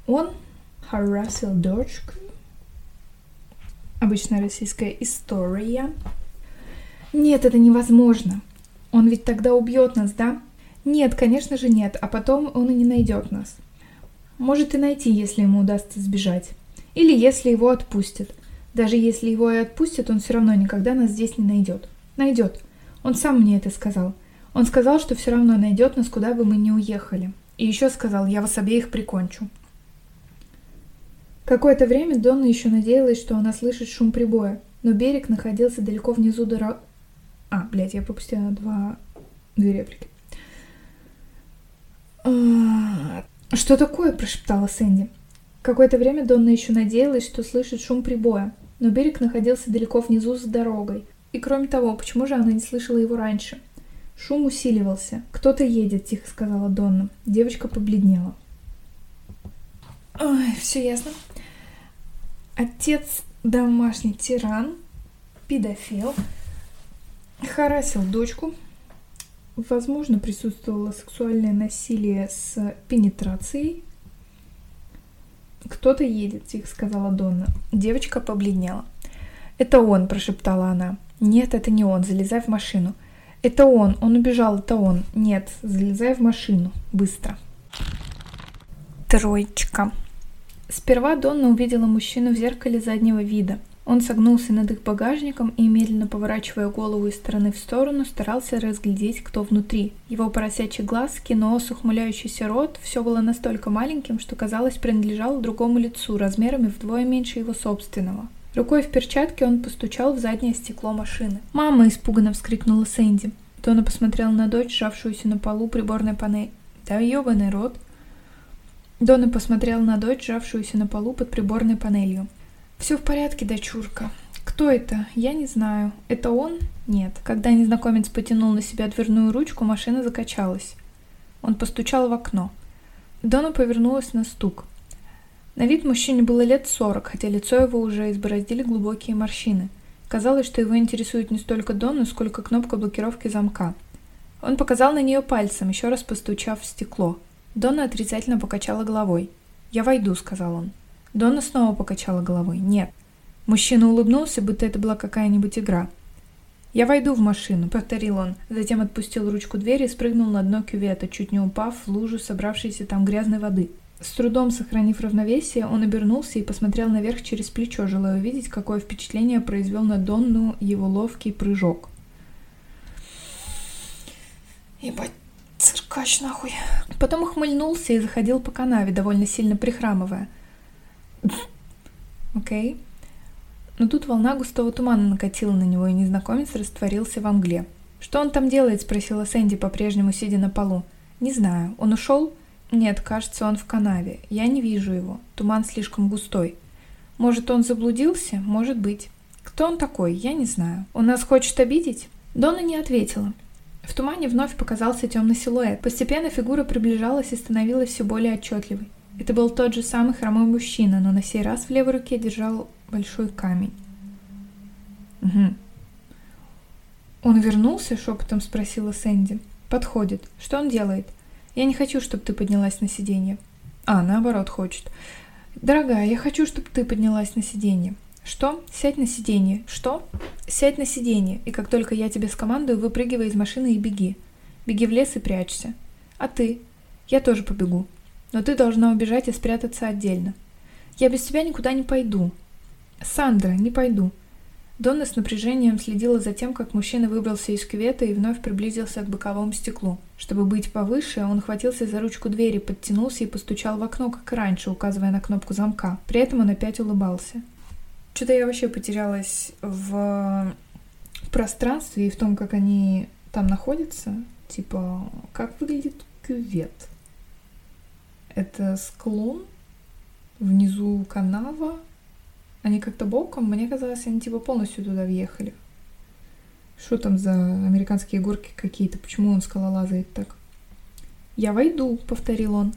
он харасил дочку. Обычная российская история. Нет, это невозможно. Он ведь тогда убьет нас, да? Нет, конечно же нет, а потом он и не найдет нас. Может и найти, если ему удастся сбежать. Или если его отпустят. Даже если его и отпустят, он все равно никогда нас здесь не найдет. Найдет. Он сам мне это сказал. Он сказал, что все равно найдет нас, куда бы мы ни уехали. И еще сказал, я вас обеих прикончу. Какое-то время Донна еще надеялась, что она слышит шум прибоя, но берег находился далеко внизу дорог... А, блядь, я пропустила два... две реплики. «А, «Что такое?» – прошептала Сэнди. Какое-то время Донна еще надеялась, что слышит шум прибоя, но берег находился далеко внизу с дорогой. И кроме того, почему же она не слышала его раньше? Шум усиливался. «Кто-то едет», — тихо сказала Донна. Девочка побледнела. Ой, все ясно. Отец домашний тиран, педофил, харасил дочку. Возможно, присутствовало сексуальное насилие с пенетрацией, «Кто-то едет», — тихо сказала Донна. Девочка побледнела. «Это он», — прошептала она. «Нет, это не он. Залезай в машину». «Это он. Он убежал. Это он». «Нет, залезай в машину. Быстро». Троечка. Сперва Донна увидела мужчину в зеркале заднего вида — он согнулся над их багажником и, медленно поворачивая голову из стороны в сторону, старался разглядеть, кто внутри. Его поросячий глаз, нос, ухмыляющийся рот – все было настолько маленьким, что, казалось, принадлежало другому лицу, размерами вдвое меньше его собственного. Рукой в перчатке он постучал в заднее стекло машины. «Мама!» – испуганно вскрикнула Сэнди. Тона посмотрела на дочь, сжавшуюся на полу приборной панели Да ёбаный рот. Дона посмотрел на дочь, сжавшуюся на полу под приборной панелью. «Все в порядке, дочурка. Кто это? Я не знаю. Это он? Нет». Когда незнакомец потянул на себя дверную ручку, машина закачалась. Он постучал в окно. Дона повернулась на стук. На вид мужчине было лет сорок, хотя лицо его уже избороздили глубокие морщины. Казалось, что его интересует не столько Дона, сколько кнопка блокировки замка. Он показал на нее пальцем, еще раз постучав в стекло. Дона отрицательно покачала головой. «Я войду», — сказал он. Дона снова покачала головой. «Нет». Мужчина улыбнулся, будто это была какая-нибудь игра. «Я войду в машину», — повторил он, затем отпустил ручку двери и спрыгнул на дно кювета, чуть не упав в лужу собравшейся там грязной воды. С трудом сохранив равновесие, он обернулся и посмотрел наверх через плечо, желая увидеть, какое впечатление произвел на Донну его ловкий прыжок. Ебать, циркач нахуй. Потом ухмыльнулся и заходил по канаве, довольно сильно прихрамывая. Окей. Но тут волна густого тумана накатила на него, и незнакомец растворился в мгле. «Что он там делает?» – спросила Сэнди, по-прежнему сидя на полу. «Не знаю. Он ушел?» «Нет, кажется, он в канаве. Я не вижу его. Туман слишком густой. Может, он заблудился? Может быть. Кто он такой? Я не знаю. Он нас хочет обидеть?» Дона не ответила. В тумане вновь показался темный силуэт. Постепенно фигура приближалась и становилась все более отчетливой. Это был тот же самый хромой мужчина, но на сей раз в левой руке держал большой камень. «Угу». «Он вернулся?» — шепотом спросила Сэнди. «Подходит. Что он делает?» «Я не хочу, чтобы ты поднялась на сиденье». «А, наоборот, хочет». «Дорогая, я хочу, чтобы ты поднялась на сиденье». Что? Сядь на сиденье. Что? Сядь на сиденье, и как только я тебе скомандую, выпрыгивай из машины и беги. Беги в лес и прячься. А ты? Я тоже побегу. Но ты должна убежать и спрятаться отдельно. Я без тебя никуда не пойду. Сандра, не пойду. Донна с напряжением следила за тем, как мужчина выбрался из кювета и вновь приблизился к боковому стеклу. Чтобы быть повыше, он хватился за ручку двери, подтянулся и постучал в окно, как и раньше, указывая на кнопку замка. При этом он опять улыбался. Что-то я вообще потерялась в пространстве и в том, как они там находятся. Типа, как выглядит кювет? Это склон, внизу канава. Они как-то боком, мне казалось, они типа полностью туда въехали. Что там за американские горки какие-то? Почему он скалолазает так? «Я войду», — повторил он.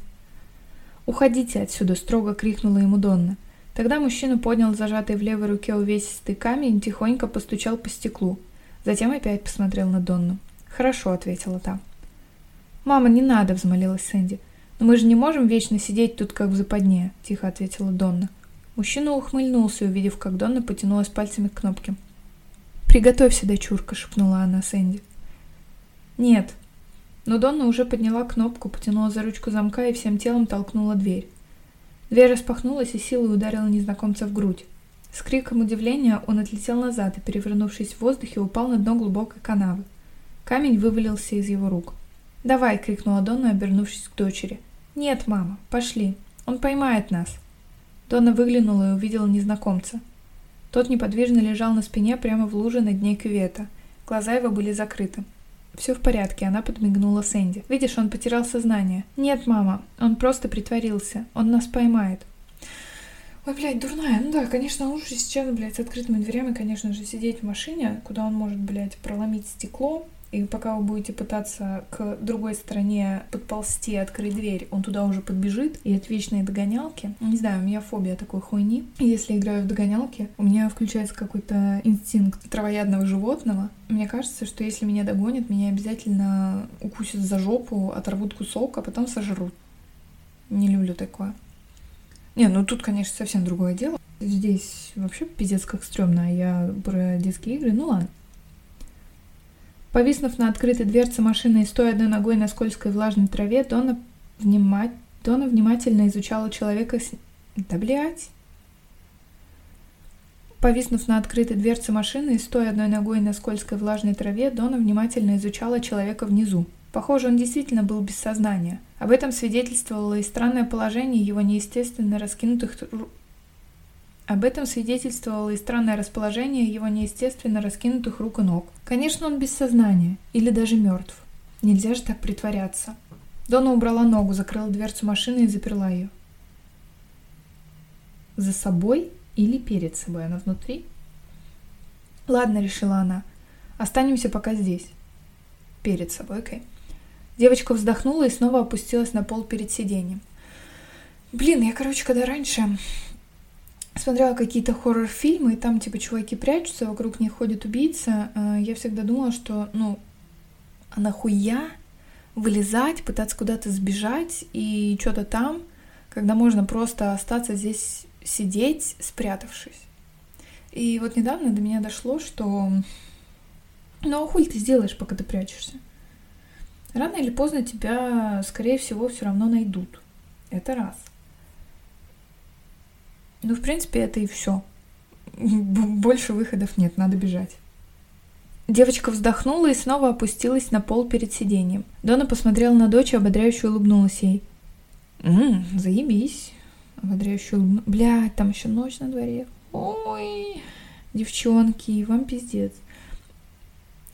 «Уходите отсюда», — строго крикнула ему Донна. Тогда мужчина поднял зажатый в левой руке увесистый камень и тихонько постучал по стеклу. Затем опять посмотрел на Донну. «Хорошо», — ответила та. «Мама, не надо», — взмолилась Сэнди. «Но мы же не можем вечно сидеть тут, как в западне», — тихо ответила Донна. Мужчина ухмыльнулся, увидев, как Донна потянулась пальцами к кнопке. «Приготовься, дочурка», — шепнула она Сэнди. «Нет». Но Донна уже подняла кнопку, потянула за ручку замка и всем телом толкнула дверь. Дверь распахнулась и силой ударила незнакомца в грудь. С криком удивления он отлетел назад и, перевернувшись в воздухе, упал на дно глубокой канавы. Камень вывалился из его рук. «Давай!» — крикнула Донна, обернувшись к дочери. «Нет, мама, пошли. Он поймает нас!» Донна выглянула и увидела незнакомца. Тот неподвижно лежал на спине прямо в луже на дне кювета. Глаза его были закрыты. «Все в порядке», — она подмигнула Сэнди. «Видишь, он потерял сознание». «Нет, мама, он просто притворился. Он нас поймает». Ой, блядь, дурная. Ну да, конечно, лучше сейчас, блядь, с открытыми дверями, конечно же, сидеть в машине, куда он может, блядь, проломить стекло, и пока вы будете пытаться к другой стороне подползти, открыть дверь, он туда уже подбежит. И от вечной догонялки. Не знаю, у меня фобия такой хуйни. Если играю в догонялки, у меня включается какой-то инстинкт травоядного животного. Мне кажется, что если меня догонят, меня обязательно укусят за жопу, оторвут кусок, а потом сожрут. Не люблю такое. Не, ну тут, конечно, совсем другое дело. Здесь вообще пиздец как стрёмно, а я про детские игры, ну ладно. Повиснув на открытой дверце машины и стоя одной ногой на скользкой влажной траве, Дона, внима... Дона внимательно изучала человека с... Да, блядь. Повиснув на открытой дверце машины и стоя одной ногой на скользкой влажной траве, Дона внимательно изучала человека внизу. Похоже, он действительно был без сознания. Об этом свидетельствовало и странное положение его неестественно раскинутых об этом свидетельствовало и странное расположение его неестественно раскинутых рук и ног. Конечно, он без сознания, или даже мертв. Нельзя же так притворяться. Дона убрала ногу, закрыла дверцу машины и заперла ее. За собой или перед собой? Она внутри? Ладно, решила она. Останемся пока здесь. Перед собой, окей. Девочка вздохнула и снова опустилась на пол перед сиденьем. Блин, я, короче, когда раньше смотрела какие-то хоррор-фильмы, и там, типа, чуваки прячутся, вокруг них ходит убийца, э, я всегда думала, что, ну, а нахуя вылезать, пытаться куда-то сбежать и что-то там, когда можно просто остаться здесь сидеть, спрятавшись. И вот недавно до меня дошло, что ну а хуй ты сделаешь, пока ты прячешься? Рано или поздно тебя, скорее всего, все равно найдут. Это раз. Ну, в принципе, это и все. Больше выходов нет, надо бежать. Девочка вздохнула и снова опустилась на пол перед сиденьем. Дона посмотрела на дочь и ободряюще улыбнулась ей. «Ммм, заебись!» Ободряюще улыбнулась. Блядь, там еще ночь на дворе. Ой, девчонки, вам пиздец.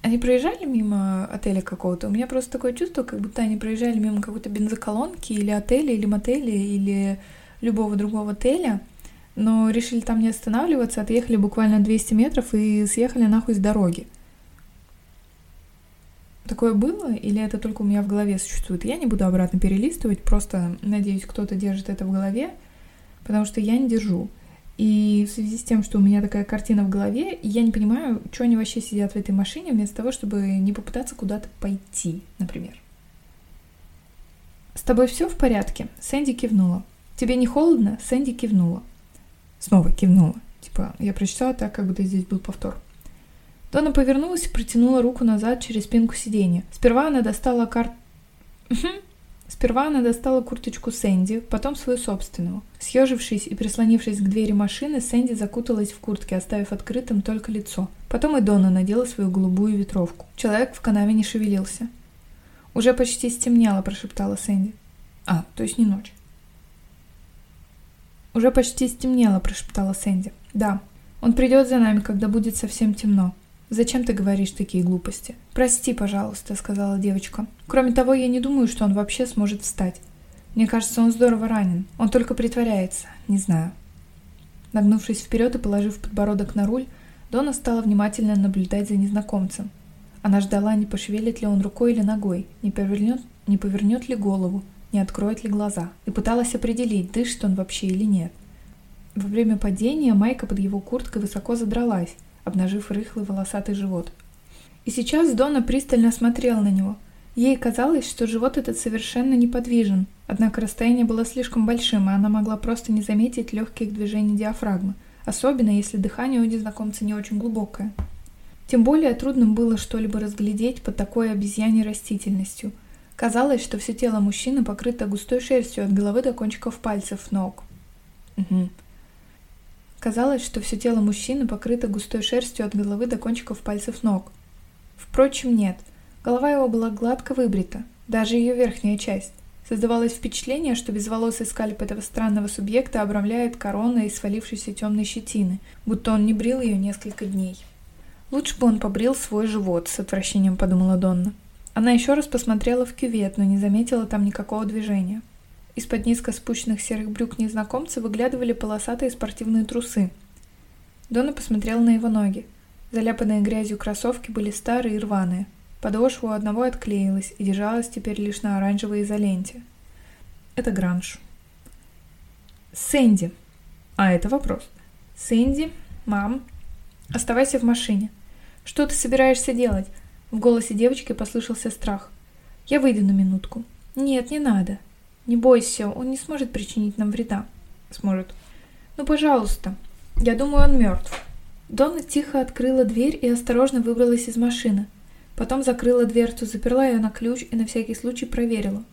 Они проезжали мимо отеля какого-то? У меня просто такое чувство, как будто они проезжали мимо какой-то бензоколонки или отеля, или мотеля, или любого другого отеля, но решили там не останавливаться, отъехали буквально 200 метров и съехали нахуй с дороги. Такое было или это только у меня в голове существует? Я не буду обратно перелистывать, просто надеюсь, кто-то держит это в голове, потому что я не держу. И в связи с тем, что у меня такая картина в голове, я не понимаю, что они вообще сидят в этой машине, вместо того, чтобы не попытаться куда-то пойти, например. «С тобой все в порядке?» Сэнди кивнула. «Тебе не холодно?» Сэнди кивнула. Снова кивнула. Типа, я прочитала так, как будто здесь был повтор. Дона повернулась и протянула руку назад через спинку сиденья. Сперва она достала карт... Сперва она достала курточку Сэнди, потом свою собственную. Съежившись и прислонившись к двери машины, Сэнди закуталась в куртке, оставив открытым только лицо. Потом и Дона надела свою голубую ветровку. Человек в канаве не шевелился. «Уже почти стемнело», – прошептала Сэнди. «А, то есть не ночь». «Уже почти стемнело», – прошептала Сэнди. «Да, он придет за нами, когда будет совсем темно». «Зачем ты говоришь такие глупости?» «Прости, пожалуйста», — сказала девочка. «Кроме того, я не думаю, что он вообще сможет встать. Мне кажется, он здорово ранен. Он только притворяется. Не знаю». Нагнувшись вперед и положив подбородок на руль, Дона стала внимательно наблюдать за незнакомцем. Она ждала, не пошевелит ли он рукой или ногой, не повернет, не повернет ли голову, не откроет ли глаза, и пыталась определить, дышит он вообще или нет. Во время падения майка под его курткой высоко задралась, обнажив рыхлый волосатый живот. И сейчас Дона пристально смотрела на него. Ей казалось, что живот этот совершенно неподвижен, однако расстояние было слишком большим, и она могла просто не заметить легких движений диафрагмы, особенно если дыхание у незнакомца не очень глубокое. Тем более трудным было что-либо разглядеть под такой обезьяней растительностью. Казалось, что все тело мужчины покрыто густой шерстью от головы до кончиков пальцев ног. Угу. Казалось, что все тело мужчины покрыто густой шерстью от головы до кончиков пальцев ног. Впрочем, нет. Голова его была гладко выбрита, даже ее верхняя часть. Создавалось впечатление, что безволосый скальп этого странного субъекта обрамляет корона из свалившейся темной щетины, будто он не брил ее несколько дней. Лучше бы он побрил свой живот, с отвращением подумала Донна. Она еще раз посмотрела в кювет, но не заметила там никакого движения. Из-под низко спущенных серых брюк незнакомца выглядывали полосатые спортивные трусы. Дона посмотрела на его ноги. Заляпанные грязью кроссовки были старые и рваные. Подошва у одного отклеилась и держалась теперь лишь на оранжевой изоленте. Это гранж. Сэнди. А, это вопрос. Сэнди, мам, оставайся в машине. Что ты собираешься делать? В голосе девочки послышался страх. Я выйду на минутку. Нет, не надо. Не бойся, он не сможет причинить нам вреда. Сможет. Ну, пожалуйста. Я думаю, он мертв. Донна тихо открыла дверь и осторожно выбралась из машины. Потом закрыла дверцу, заперла ее на ключ и на всякий случай проверила.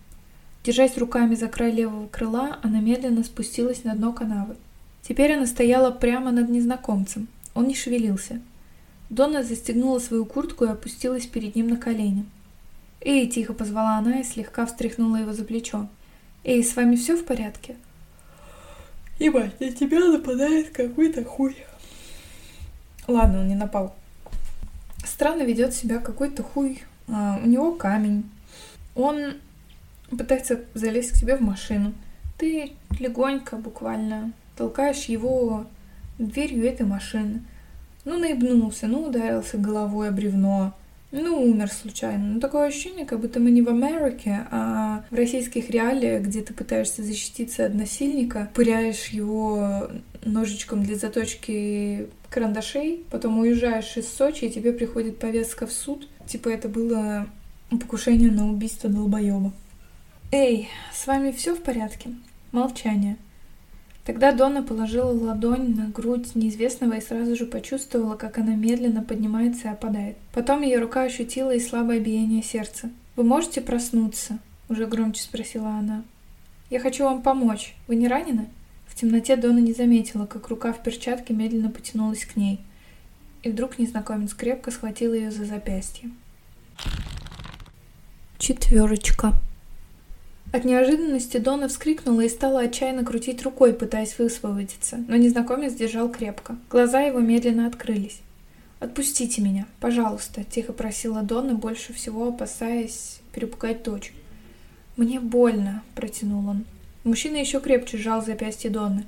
Держась руками за край левого крыла, она медленно спустилась на дно канавы. Теперь она стояла прямо над незнакомцем. Он не шевелился. Донна застегнула свою куртку и опустилась перед ним на колени. «Эй!» – тихо позвала она и слегка встряхнула его за плечо. Эй, с вами все в порядке? Ебать, на тебя нападает какой-то хуй. Ладно, он не напал. Странно ведет себя какой-то хуй. А, у него камень. Он пытается залезть к тебе в машину. Ты легонько, буквально, толкаешь его дверью этой машины. Ну, наебнулся, ну, ударился головой о бревно, ну, умер случайно. Ну, такое ощущение, как будто мы не в Америке, а в российских реалиях, где ты пытаешься защититься от насильника, пыряешь его ножичком для заточки карандашей, потом уезжаешь из Сочи, и тебе приходит повестка в суд. Типа это было покушение на убийство долбоеба. Эй, с вами все в порядке? Молчание. Тогда Дона положила ладонь на грудь неизвестного и сразу же почувствовала, как она медленно поднимается и опадает. Потом ее рука ощутила и слабое биение сердца. «Вы можете проснуться?» — уже громче спросила она. «Я хочу вам помочь. Вы не ранены?» В темноте Дона не заметила, как рука в перчатке медленно потянулась к ней. И вдруг незнакомец крепко схватил ее за запястье. Четверочка. От неожиданности Дона вскрикнула и стала отчаянно крутить рукой, пытаясь высвободиться, но незнакомец держал крепко. Глаза его медленно открылись. «Отпустите меня, пожалуйста», — тихо просила Дона, больше всего опасаясь перепугать дочь. «Мне больно», — протянул он. Мужчина еще крепче сжал запястье Доны.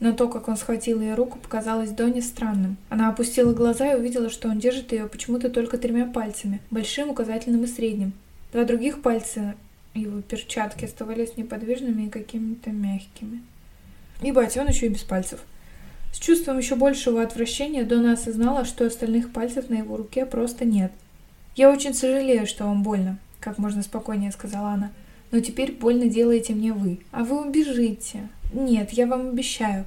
Но то, как он схватил ее руку, показалось Доне странным. Она опустила глаза и увидела, что он держит ее почему-то только тремя пальцами, большим, указательным и средним. Два других пальца его перчатки оставались неподвижными и какими-то мягкими. Ебать, он еще и без пальцев. С чувством еще большего отвращения Дона осознала, что остальных пальцев на его руке просто нет. «Я очень сожалею, что вам больно», — как можно спокойнее сказала она. «Но теперь больно делаете мне вы. А вы убежите. Нет, я вам обещаю».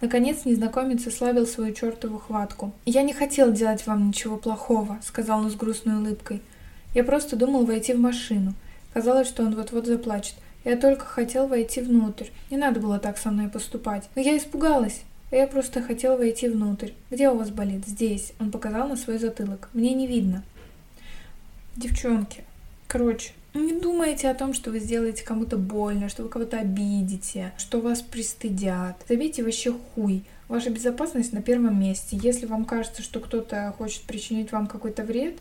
Наконец незнакомец ослабил свою чертову хватку. «Я не хотел делать вам ничего плохого», — сказал он с грустной улыбкой. «Я просто думал войти в машину. Казалось, что он вот-вот заплачет. Я только хотел войти внутрь. Не надо было так со мной поступать. Но я испугалась. Я просто хотел войти внутрь. Где у вас болит? Здесь. Он показал на свой затылок. Мне не видно. Девчонки. Короче, не думайте о том, что вы сделаете кому-то больно, что вы кого-то обидите, что вас пристыдят. Забейте вообще хуй. Ваша безопасность на первом месте. Если вам кажется, что кто-то хочет причинить вам какой-то вред,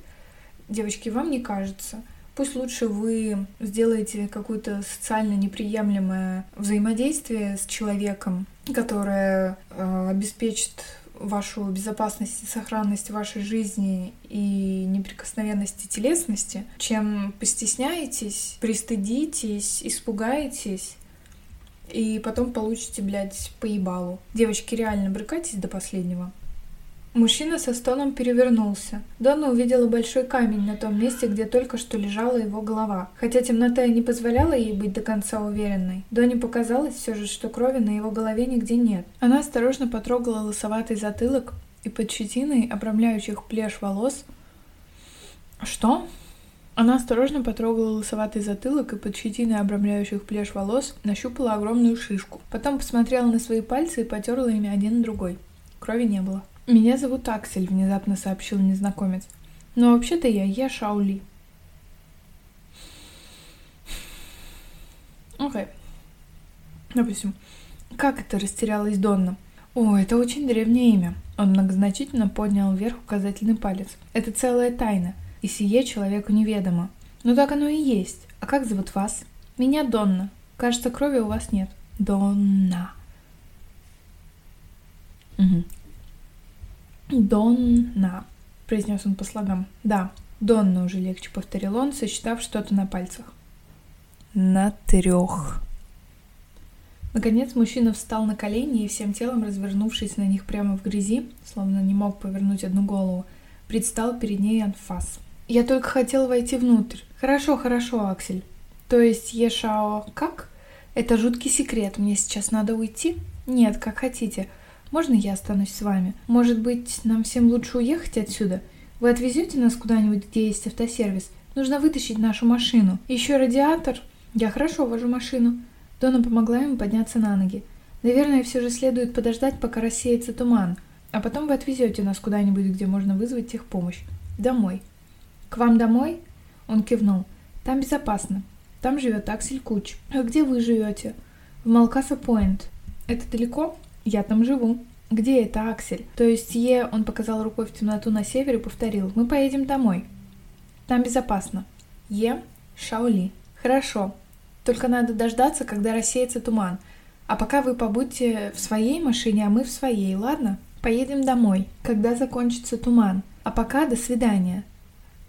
девочки, вам не кажется. Пусть лучше вы сделаете какое-то социально неприемлемое взаимодействие с человеком, которое э, обеспечит вашу безопасность и сохранность вашей жизни и неприкосновенности телесности, чем постесняетесь, пристыдитесь, испугаетесь и потом получите, блядь, по ебалу. Девочки, реально брыкайтесь до последнего. Мужчина со стоном перевернулся. Дона увидела большой камень на том месте, где только что лежала его голова. Хотя темнота и не позволяла ей быть до конца уверенной, Доне показалось все же, что крови на его голове нигде нет. Она осторожно потрогала лысоватый затылок и под щетиной, обрамляющих плешь волос... Что? Она осторожно потрогала лысоватый затылок и под щетиной, обрамляющих плешь волос, нащупала огромную шишку. Потом посмотрела на свои пальцы и потерла ими один на другой. Крови не было. «Меня зовут Аксель», — внезапно сообщил незнакомец. «Но вообще-то я Я Шаули». Окей. Okay. Допустим. Как это растерялась Донна? О, это очень древнее имя. Он многозначительно поднял вверх указательный палец. Это целая тайна, и сие человеку неведомо. Но так оно и есть. А как зовут вас? Меня Донна. Кажется, крови у вас нет. Донна. Угу. «Донна», — произнес он по слогам. «Да, Донна уже легче», — повторил он, сосчитав что-то на пальцах. «На трех». Наконец мужчина встал на колени и всем телом, развернувшись на них прямо в грязи, словно не мог повернуть одну голову, предстал перед ней анфас. «Я только хотел войти внутрь». «Хорошо, хорошо, Аксель. То есть Ешао как? Это жуткий секрет. Мне сейчас надо уйти?» «Нет, как хотите. Можно я останусь с вами? Может быть, нам всем лучше уехать отсюда? Вы отвезете нас куда-нибудь, где есть автосервис? Нужно вытащить нашу машину. Еще радиатор. Я хорошо вожу машину. Дона помогла ему подняться на ноги. Наверное, все же следует подождать, пока рассеется туман. А потом вы отвезете нас куда-нибудь, где можно вызвать техпомощь. Домой. К вам домой? Он кивнул. Там безопасно. Там живет Аксель Куч. А где вы живете? В Малкаса Пойнт. Это далеко? Я там живу. Где это Аксель? То есть Е, он показал рукой в темноту на север и повторил. Мы поедем домой. Там безопасно. Е, Шаули. Хорошо. Только надо дождаться, когда рассеется туман. А пока вы побудьте в своей машине, а мы в своей, ладно? Поедем домой, когда закончится туман. А пока до свидания.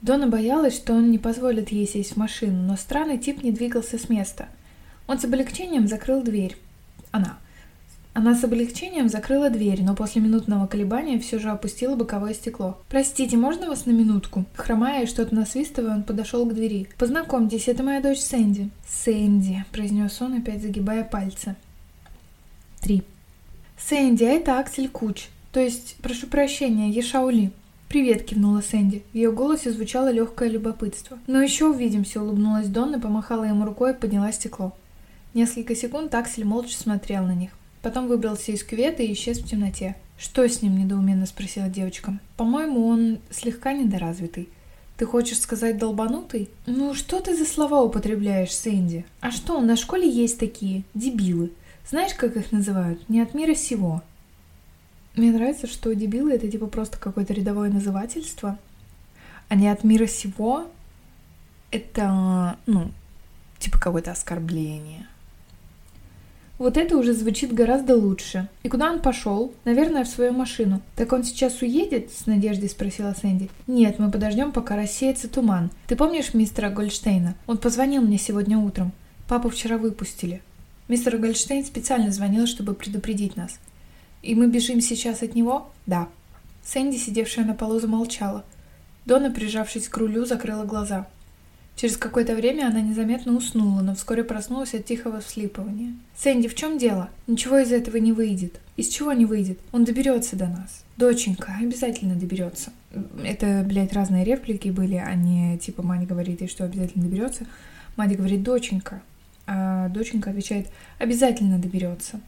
Дона боялась, что он не позволит ей сесть в машину, но странный тип не двигался с места. Он с облегчением закрыл дверь. Она. Она с облегчением закрыла дверь, но после минутного колебания все же опустила боковое стекло. «Простите, можно вас на минутку?» Хромая и что-то насвистывая, он подошел к двери. «Познакомьтесь, это моя дочь Сэнди». «Сэнди», — произнес он, опять загибая пальцы. Три. «Сэнди, а это Аксель Куч. То есть, прошу прощения, Ешаули». «Привет», — кивнула Сэнди. В ее голосе звучало легкое любопытство. «Ну еще увидимся», — улыбнулась Донна, помахала ему рукой и подняла стекло. Несколько секунд Аксель молча смотрел на них. Потом выбрался из кювета и исчез в темноте. «Что с ним?» – недоуменно спросила девочка. «По-моему, он слегка недоразвитый». «Ты хочешь сказать долбанутый?» «Ну, что ты за слова употребляешь, Сэнди? А что, на школе есть такие? Дебилы. Знаешь, как их называют? Не от мира сего». Мне нравится, что дебилы – это типа просто какое-то рядовое назывательство, а не от мира сего – это, ну, типа какое-то оскорбление. Вот это уже звучит гораздо лучше. И куда он пошел? Наверное, в свою машину. Так он сейчас уедет? С надеждой спросила Сэнди. Нет, мы подождем, пока рассеется туман. Ты помнишь мистера Гольдштейна? Он позвонил мне сегодня утром. Папу вчера выпустили. Мистер Гольдштейн специально звонил, чтобы предупредить нас. И мы бежим сейчас от него? Да. Сэнди, сидевшая на полу, замолчала. Дона, прижавшись к рулю, закрыла глаза. Через какое-то время она незаметно уснула, но вскоре проснулась от тихого вслипывания. «Сэнди, в чем дело? Ничего из этого не выйдет». «Из чего не выйдет? Он доберется до нас». «Доченька, обязательно доберется». Это, блядь, разные реплики были, а не типа мать говорит, и что обязательно доберется. Мать говорит, доченька. А доченька отвечает, обязательно доберется.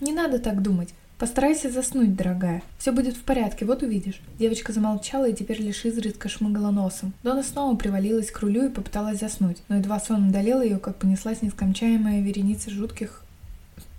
Не надо так думать. Постарайся заснуть, дорогая. Все будет в порядке, вот увидишь. Девочка замолчала и теперь лишь изредка шмыгала носом. Дона снова привалилась к рулю и попыталась заснуть, но едва сон удалил ее, как понеслась нескончаемая вереница жутких...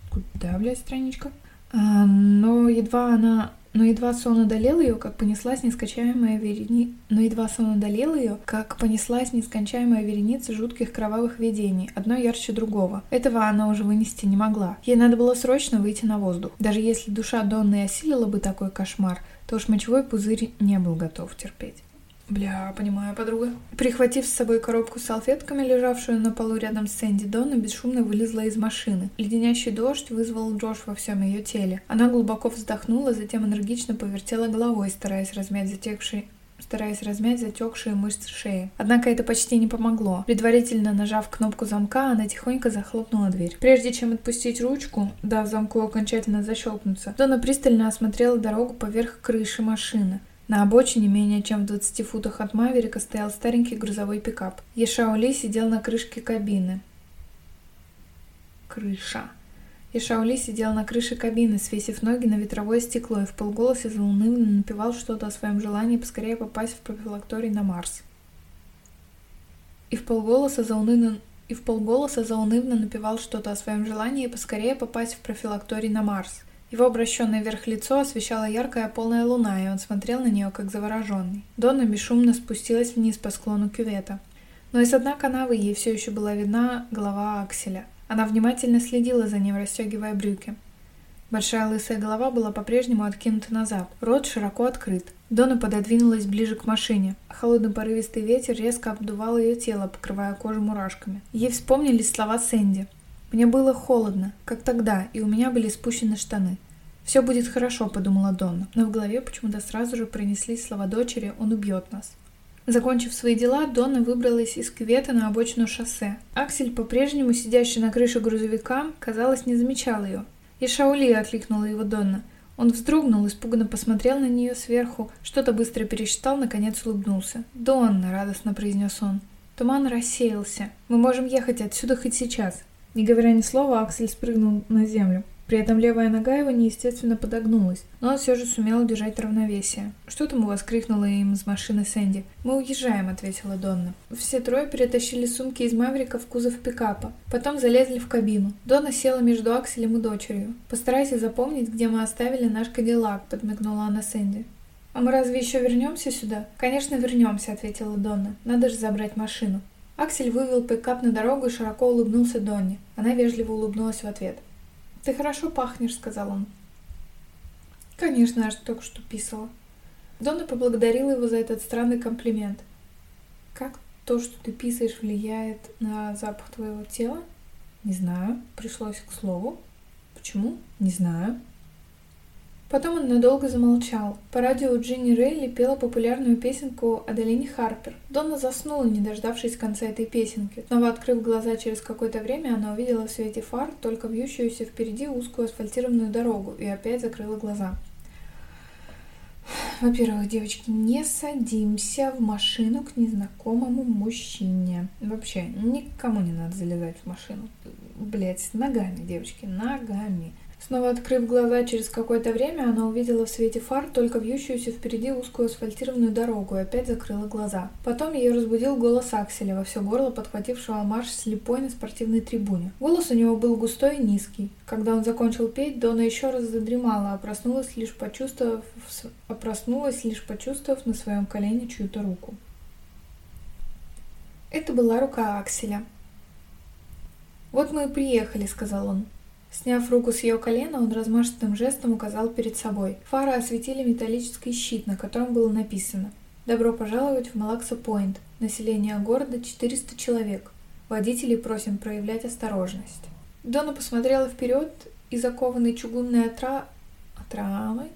Куда, блядь, страничка? А, но едва она но едва сон одолел ее, как понеслась нескончаемая верени... Но едва сон одолел ее, как понеслась нескончаемая вереница жутких кровавых видений, одно ярче другого. Этого она уже вынести не могла. Ей надо было срочно выйти на воздух. Даже если душа Донны осилила бы такой кошмар, то уж мочевой пузырь не был готов терпеть. Бля, понимаю, подруга. Прихватив с собой коробку с салфетками, лежавшую на полу рядом с Сэнди, Донна бесшумно вылезла из машины. Леденящий дождь вызвал дрожь во всем ее теле. Она глубоко вздохнула, затем энергично повертела головой, стараясь размять затекший стараясь размять затекшие мышцы шеи. Однако это почти не помогло. Предварительно нажав кнопку замка, она тихонько захлопнула дверь. Прежде чем отпустить ручку, дав замку окончательно защелкнуться, Дона пристально осмотрела дорогу поверх крыши машины. На обочине, менее чем в 20 футах от Маверика, стоял старенький грузовой пикап. Ешаули сидел на крышке кабины. Крыша. Ешаули сидел на крыше кабины, свесив ноги на ветровое стекло и в полголоса заунывно напевал что-то о своем желании поскорее попасть в профилакторий на Марс. И в полголоса заунывно и в полголоса заунывно напевал что-то о своем желании поскорее попасть в профилакторий на Марс. Его обращенное вверх лицо освещала яркая полная луна, и он смотрел на нее, как завороженный. Дonna бесшумно спустилась вниз по склону кювета. Но из одной канавы ей все еще была видна голова Акселя. Она внимательно следила за ним, расстегивая брюки. Большая лысая голова была по-прежнему откинута назад, рот широко открыт. Дона пододвинулась ближе к машине. Холодный порывистый ветер резко обдувал ее тело, покрывая кожу мурашками. Ей вспомнились слова Сэнди. Мне было холодно, как тогда, и у меня были спущены штаны. «Все будет хорошо», — подумала Донна, но в голове почему-то сразу же пронеслись слова дочери «Он убьет нас». Закончив свои дела, Донна выбралась из кювета на обочину шоссе. Аксель, по-прежнему сидящий на крыше грузовика, казалось, не замечал ее. «И Шаули!» — окликнула его Донна. Он вздрогнул, испуганно посмотрел на нее сверху, что-то быстро пересчитал, наконец улыбнулся. «Донна!» — радостно произнес он. Туман рассеялся. «Мы можем ехать отсюда хоть сейчас. Не говоря ни слова, Аксель спрыгнул на землю. При этом левая нога его неестественно подогнулась, но он все же сумел удержать равновесие. «Что там у вас?» — крикнула им из машины Сэнди. «Мы уезжаем», — ответила Донна. Все трое перетащили сумки из Маврика в кузов пикапа. Потом залезли в кабину. Донна села между Акселем и дочерью. «Постарайся запомнить, где мы оставили наш Кадиллак», — подмигнула она Сэнди. «А мы разве еще вернемся сюда?» «Конечно, вернемся», — ответила Донна. «Надо же забрать машину». Аксель вывел пикап на дорогу и широко улыбнулся Донне. Она вежливо улыбнулась в ответ. «Ты хорошо пахнешь», — сказал он. «Конечно, я же только что писала». Донна поблагодарила его за этот странный комплимент. «Как то, что ты писаешь, влияет на запах твоего тела?» «Не знаю. Пришлось к слову». «Почему?» «Не знаю». Потом он надолго замолчал. По радио Джинни Рейли пела популярную песенку Аделине Харпер. Донна заснула, не дождавшись конца этой песенки. Снова открыв глаза через какое-то время, она увидела в свете фар только вьющуюся впереди узкую асфальтированную дорогу и опять закрыла глаза. Во-первых, девочки, не садимся в машину к незнакомому мужчине. Вообще, никому не надо залезать в машину. Блять, ногами, девочки, ногами. Снова открыв глаза через какое-то время, она увидела в свете фар только вьющуюся впереди узкую асфальтированную дорогу и опять закрыла глаза. Потом ее разбудил голос Акселя во все горло, подхватившего марш слепой на спортивной трибуне. Голос у него был густой и низкий. Когда он закончил петь, Дона еще раз задремала, а проснулась лишь почувствовав, а проснулась лишь почувствовав на своем колене чью-то руку. Это была рука Акселя. «Вот мы и приехали», — сказал он. Сняв руку с ее колена, он размашистым жестом указал перед собой. Фары осветили металлический щит, на котором было написано «Добро пожаловать в Малакса-Пойнт. Население города 400 человек. Водителей просим проявлять осторожность». Дона посмотрела вперед и закованный чугунной отра... отрамой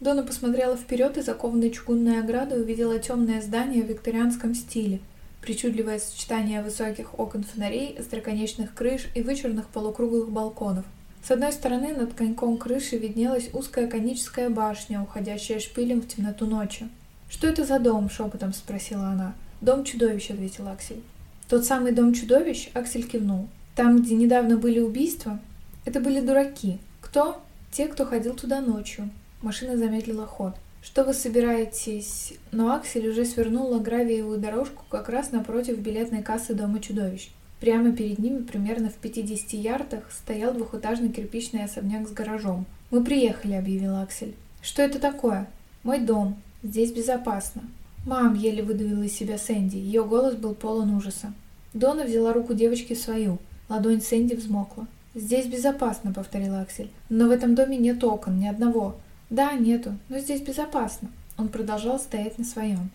Дона посмотрела вперед и закованной чугунной оградой увидела темное здание в викторианском стиле. Причудливое сочетание высоких окон фонарей, остроконечных крыш и вычурных полукруглых балконов – с одной стороны над коньком крыши виднелась узкая коническая башня, уходящая шпилем в темноту ночи. «Что это за дом?» – шепотом спросила она. «Дом чудовищ», – ответил Аксель. «Тот самый дом чудовищ?» – Аксель кивнул. «Там, где недавно были убийства?» «Это были дураки. Кто?» «Те, кто ходил туда ночью». Машина замедлила ход. «Что вы собираетесь?» Но Аксель уже свернул на гравиевую дорожку как раз напротив билетной кассы Дома чудовищ. Прямо перед ними, примерно в 50 ярдах, стоял двухэтажный кирпичный особняк с гаражом. «Мы приехали», — объявил Аксель. «Что это такое?» «Мой дом. Здесь безопасно». «Мам», — еле выдавила из себя Сэнди. Ее голос был полон ужаса. Дона взяла руку девочки свою. Ладонь Сэнди взмокла. «Здесь безопасно», — повторил Аксель. «Но в этом доме нет окон, ни одного». «Да, нету, но здесь безопасно». Он продолжал стоять на своем.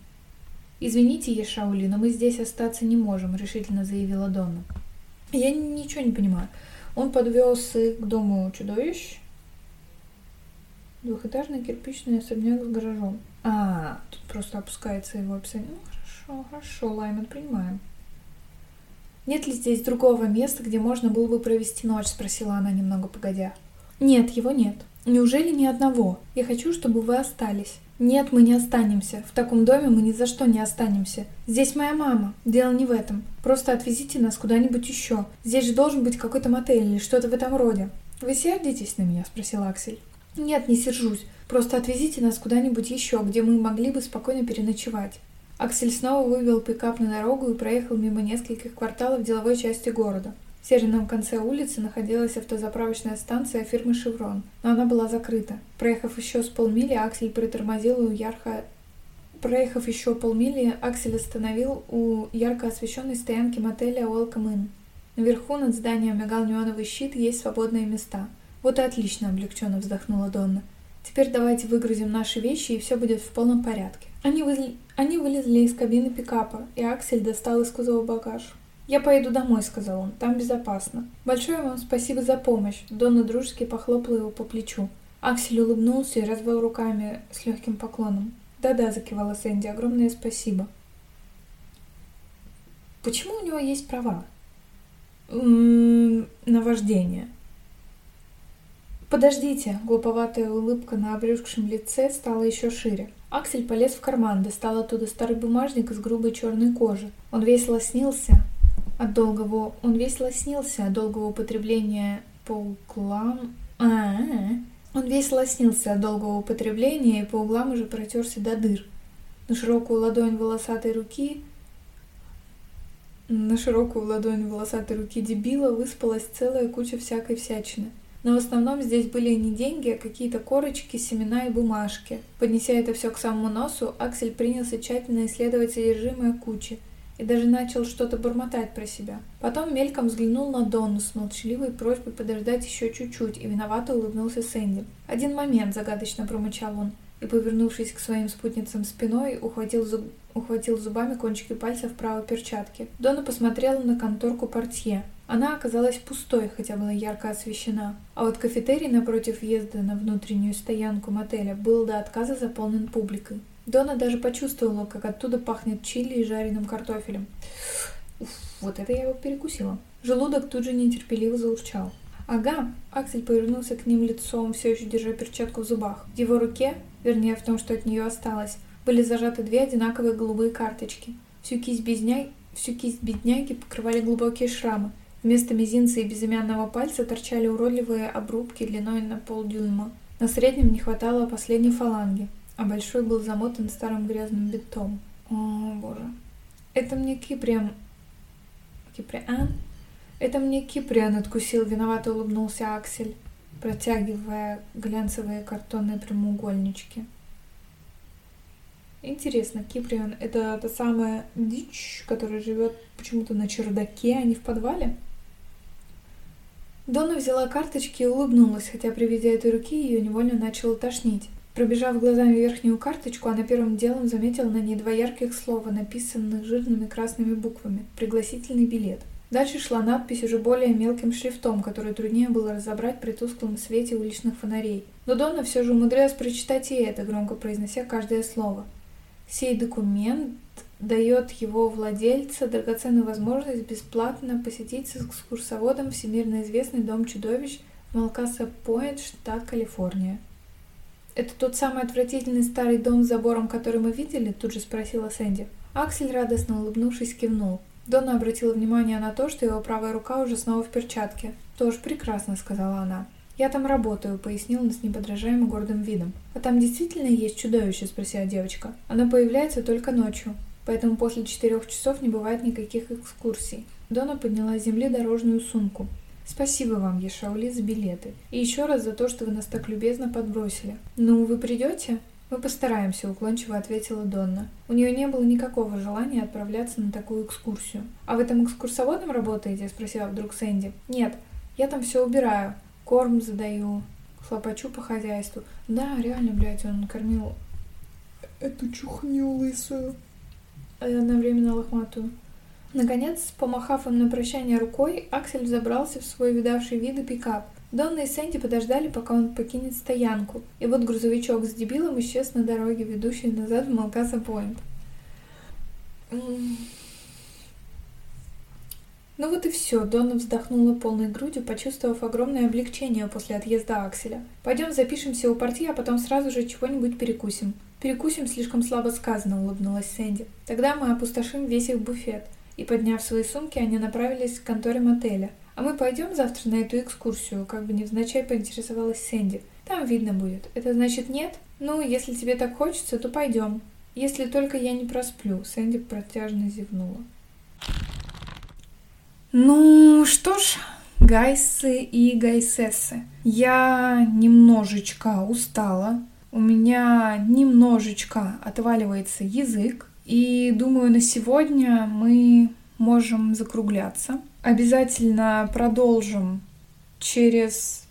«Извините, Ешаули, но мы здесь остаться не можем», — решительно заявила Донна. «Я ничего не понимаю. Он подвез их к дому чудовищ. Двухэтажный кирпичный особняк с гаражом. А, тут просто опускается его описание. Ну, хорошо, хорошо, Лайман, принимаем. «Нет ли здесь другого места, где можно было бы провести ночь?» — спросила она немного погодя. «Нет, его нет. Неужели ни одного? Я хочу, чтобы вы остались. Нет, мы не останемся. В таком доме мы ни за что не останемся. Здесь моя мама. Дело не в этом. Просто отвезите нас куда-нибудь еще. Здесь же должен быть какой-то мотель или что-то в этом роде. Вы сердитесь на меня? Спросил Аксель. Нет, не сержусь. Просто отвезите нас куда-нибудь еще, где мы могли бы спокойно переночевать. Аксель снова вывел пикап на дорогу и проехал мимо нескольких кварталов деловой части города. В северном конце улицы находилась автозаправочная станция фирмы «Шеврон», но она была закрыта. Проехав еще с полмили, Аксель притормозил у ярко... Проехав еще полмили, Аксель остановил у ярко освещенной стоянки мотеля Welcome Inn. Наверху над зданием мигал неоновый щит, есть свободные места. Вот и отлично, облегченно вздохнула Донна. Теперь давайте выгрузим наши вещи, и все будет в полном порядке. Они, вылезли, Они вылезли из кабины пикапа, и Аксель достал из кузова багаж. «Я поеду домой», — сказал он, — «там безопасно». «Большое вам спасибо за помощь», — Донна дружески похлопала его по плечу. Аксель улыбнулся и развел руками с легким поклоном. «Да-да», — закивала Сэнди, — «огромное спасибо». «Почему у него есть права?» «М-м, «На вождение». «Подождите!» — глуповатая улыбка на обрюзгшем лице стала еще шире. Аксель полез в карман, достал оттуда старый бумажник из грубой черной кожи. Он весело снился, от долгого... Он весело снился от долгого употребления по углам... А, -а, -а. Он весело снился от долгого употребления и по углам уже протерся до дыр. На широкую ладонь волосатой руки... На широкую ладонь волосатой руки дебила выспалась целая куча всякой всячины. Но в основном здесь были не деньги, а какие-то корочки, семена и бумажки. Поднеся это все к самому носу, Аксель принялся тщательно исследовать содержимое кучи – и даже начал что-то бормотать про себя. Потом мельком взглянул на Донну с молчаливой просьбой подождать еще чуть-чуть и виновато улыбнулся Сэнди. «Один момент», — загадочно промычал он, и, повернувшись к своим спутницам спиной, ухватил, зуб... ухватил зубами кончики пальцев правой перчатки. Дона посмотрела на конторку портье. Она оказалась пустой, хотя была ярко освещена. А вот кафетерий напротив въезда на внутреннюю стоянку мотеля был до отказа заполнен публикой. Дона даже почувствовала, как оттуда пахнет чили и жареным картофелем. Уф, вот это я его перекусила. Желудок тут же нетерпеливо заурчал. «Ага», Аксель повернулся к ним лицом, все еще держа перчатку в зубах. В его руке, вернее в том, что от нее осталось, были зажаты две одинаковые голубые карточки. Всю кисть, безняй... Всю кисть бедняги покрывали глубокие шрамы. Вместо мизинца и безымянного пальца торчали уродливые обрубки длиной на полдюйма. На среднем не хватало последней фаланги а большой был замотан старым грязным бинтом. О, боже. Это мне Киприан... Киприан? Это мне Киприан откусил, виновато улыбнулся Аксель, протягивая глянцевые картонные прямоугольнички. Интересно, Киприан — это та самая дичь, которая живет почему-то на чердаке, а не в подвале? Дона взяла карточки и улыбнулась, хотя при виде этой руки ее невольно начало тошнить. Пробежав глазами верхнюю карточку, она первым делом заметила на ней два ярких слова, написанных жирными красными буквами «Пригласительный билет». Дальше шла надпись уже более мелким шрифтом, который труднее было разобрать при тусклом свете уличных фонарей. Но Дона все же умудрялась прочитать и это, громко произнося каждое слово. Сей документ дает его владельца драгоценную возможность бесплатно посетить с экскурсоводом всемирно известный дом чудовищ в Малкаса-Пойнт, штат Калифорния. «Это тот самый отвратительный старый дом с забором, который мы видели?» – тут же спросила Сэнди. Аксель, радостно улыбнувшись, кивнул. Дона обратила внимание на то, что его правая рука уже снова в перчатке. «Тоже прекрасно», — сказала она. «Я там работаю», — пояснил он с неподражаемо гордым видом. «А там действительно есть чудовище?» — спросила девочка. «Оно появляется только ночью, поэтому после четырех часов не бывает никаких экскурсий». Дона подняла с земли дорожную сумку. Спасибо вам, Ешаули, за билеты. И еще раз за то, что вы нас так любезно подбросили. Ну, вы придете? Мы постараемся, уклончиво ответила Донна. У нее не было никакого желания отправляться на такую экскурсию. А в этом экскурсоводом работаете? спросила вдруг Сэнди. Нет, я там все убираю. Корм задаю, хлопочу по хозяйству. Да, реально, блядь, он кормил эту чухню лысую. Одновременно лохматую. Наконец, помахав им на прощание рукой, Аксель забрался в свой видавший виды пикап. Донна и Сэнди подождали, пока он покинет стоянку, и вот грузовичок с дебилом исчез на дороге, ведущей назад в Малкаса-Пойнт. Ну вот и все, Донна вздохнула полной грудью, почувствовав огромное облегчение после отъезда Акселя. Пойдем запишемся у партии, а потом сразу же чего-нибудь перекусим. Перекусим слишком слабо сказано, улыбнулась Сэнди. Тогда мы опустошим весь их буфет и, подняв свои сумки, они направились к конторе мотеля. «А мы пойдем завтра на эту экскурсию?» Как бы невзначай поинтересовалась Сэнди. «Там видно будет. Это значит нет? Ну, если тебе так хочется, то пойдем. Если только я не просплю», Сэнди протяжно зевнула. Ну что ж, гайсы и гайсессы, я немножечко устала, у меня немножечко отваливается язык, и думаю, на сегодня мы можем закругляться. Обязательно продолжим через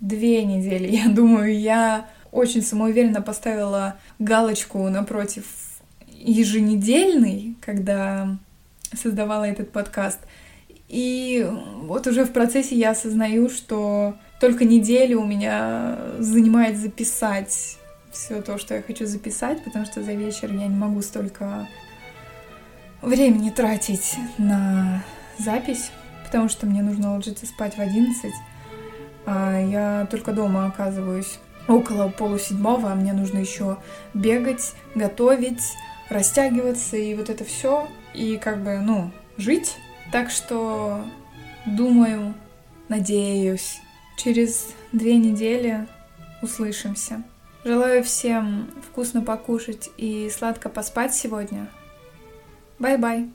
две недели. [laughs] Я думаю, я очень самоуверенно поставила галочку напротив еженедельный, когда создавала этот подкаст. И вот уже в процессе я осознаю, что только неделю у меня занимает записать все то, что я хочу записать, потому что за вечер я не могу столько времени тратить на запись, потому что мне нужно ложиться спать в 11, а я только дома оказываюсь около полуседьмого, а мне нужно еще бегать, готовить, растягиваться и вот это все, и как бы, ну, жить. Так что думаю, надеюсь, через две недели услышимся. Желаю всем вкусно покушать и сладко поспать сегодня. Bye-bye!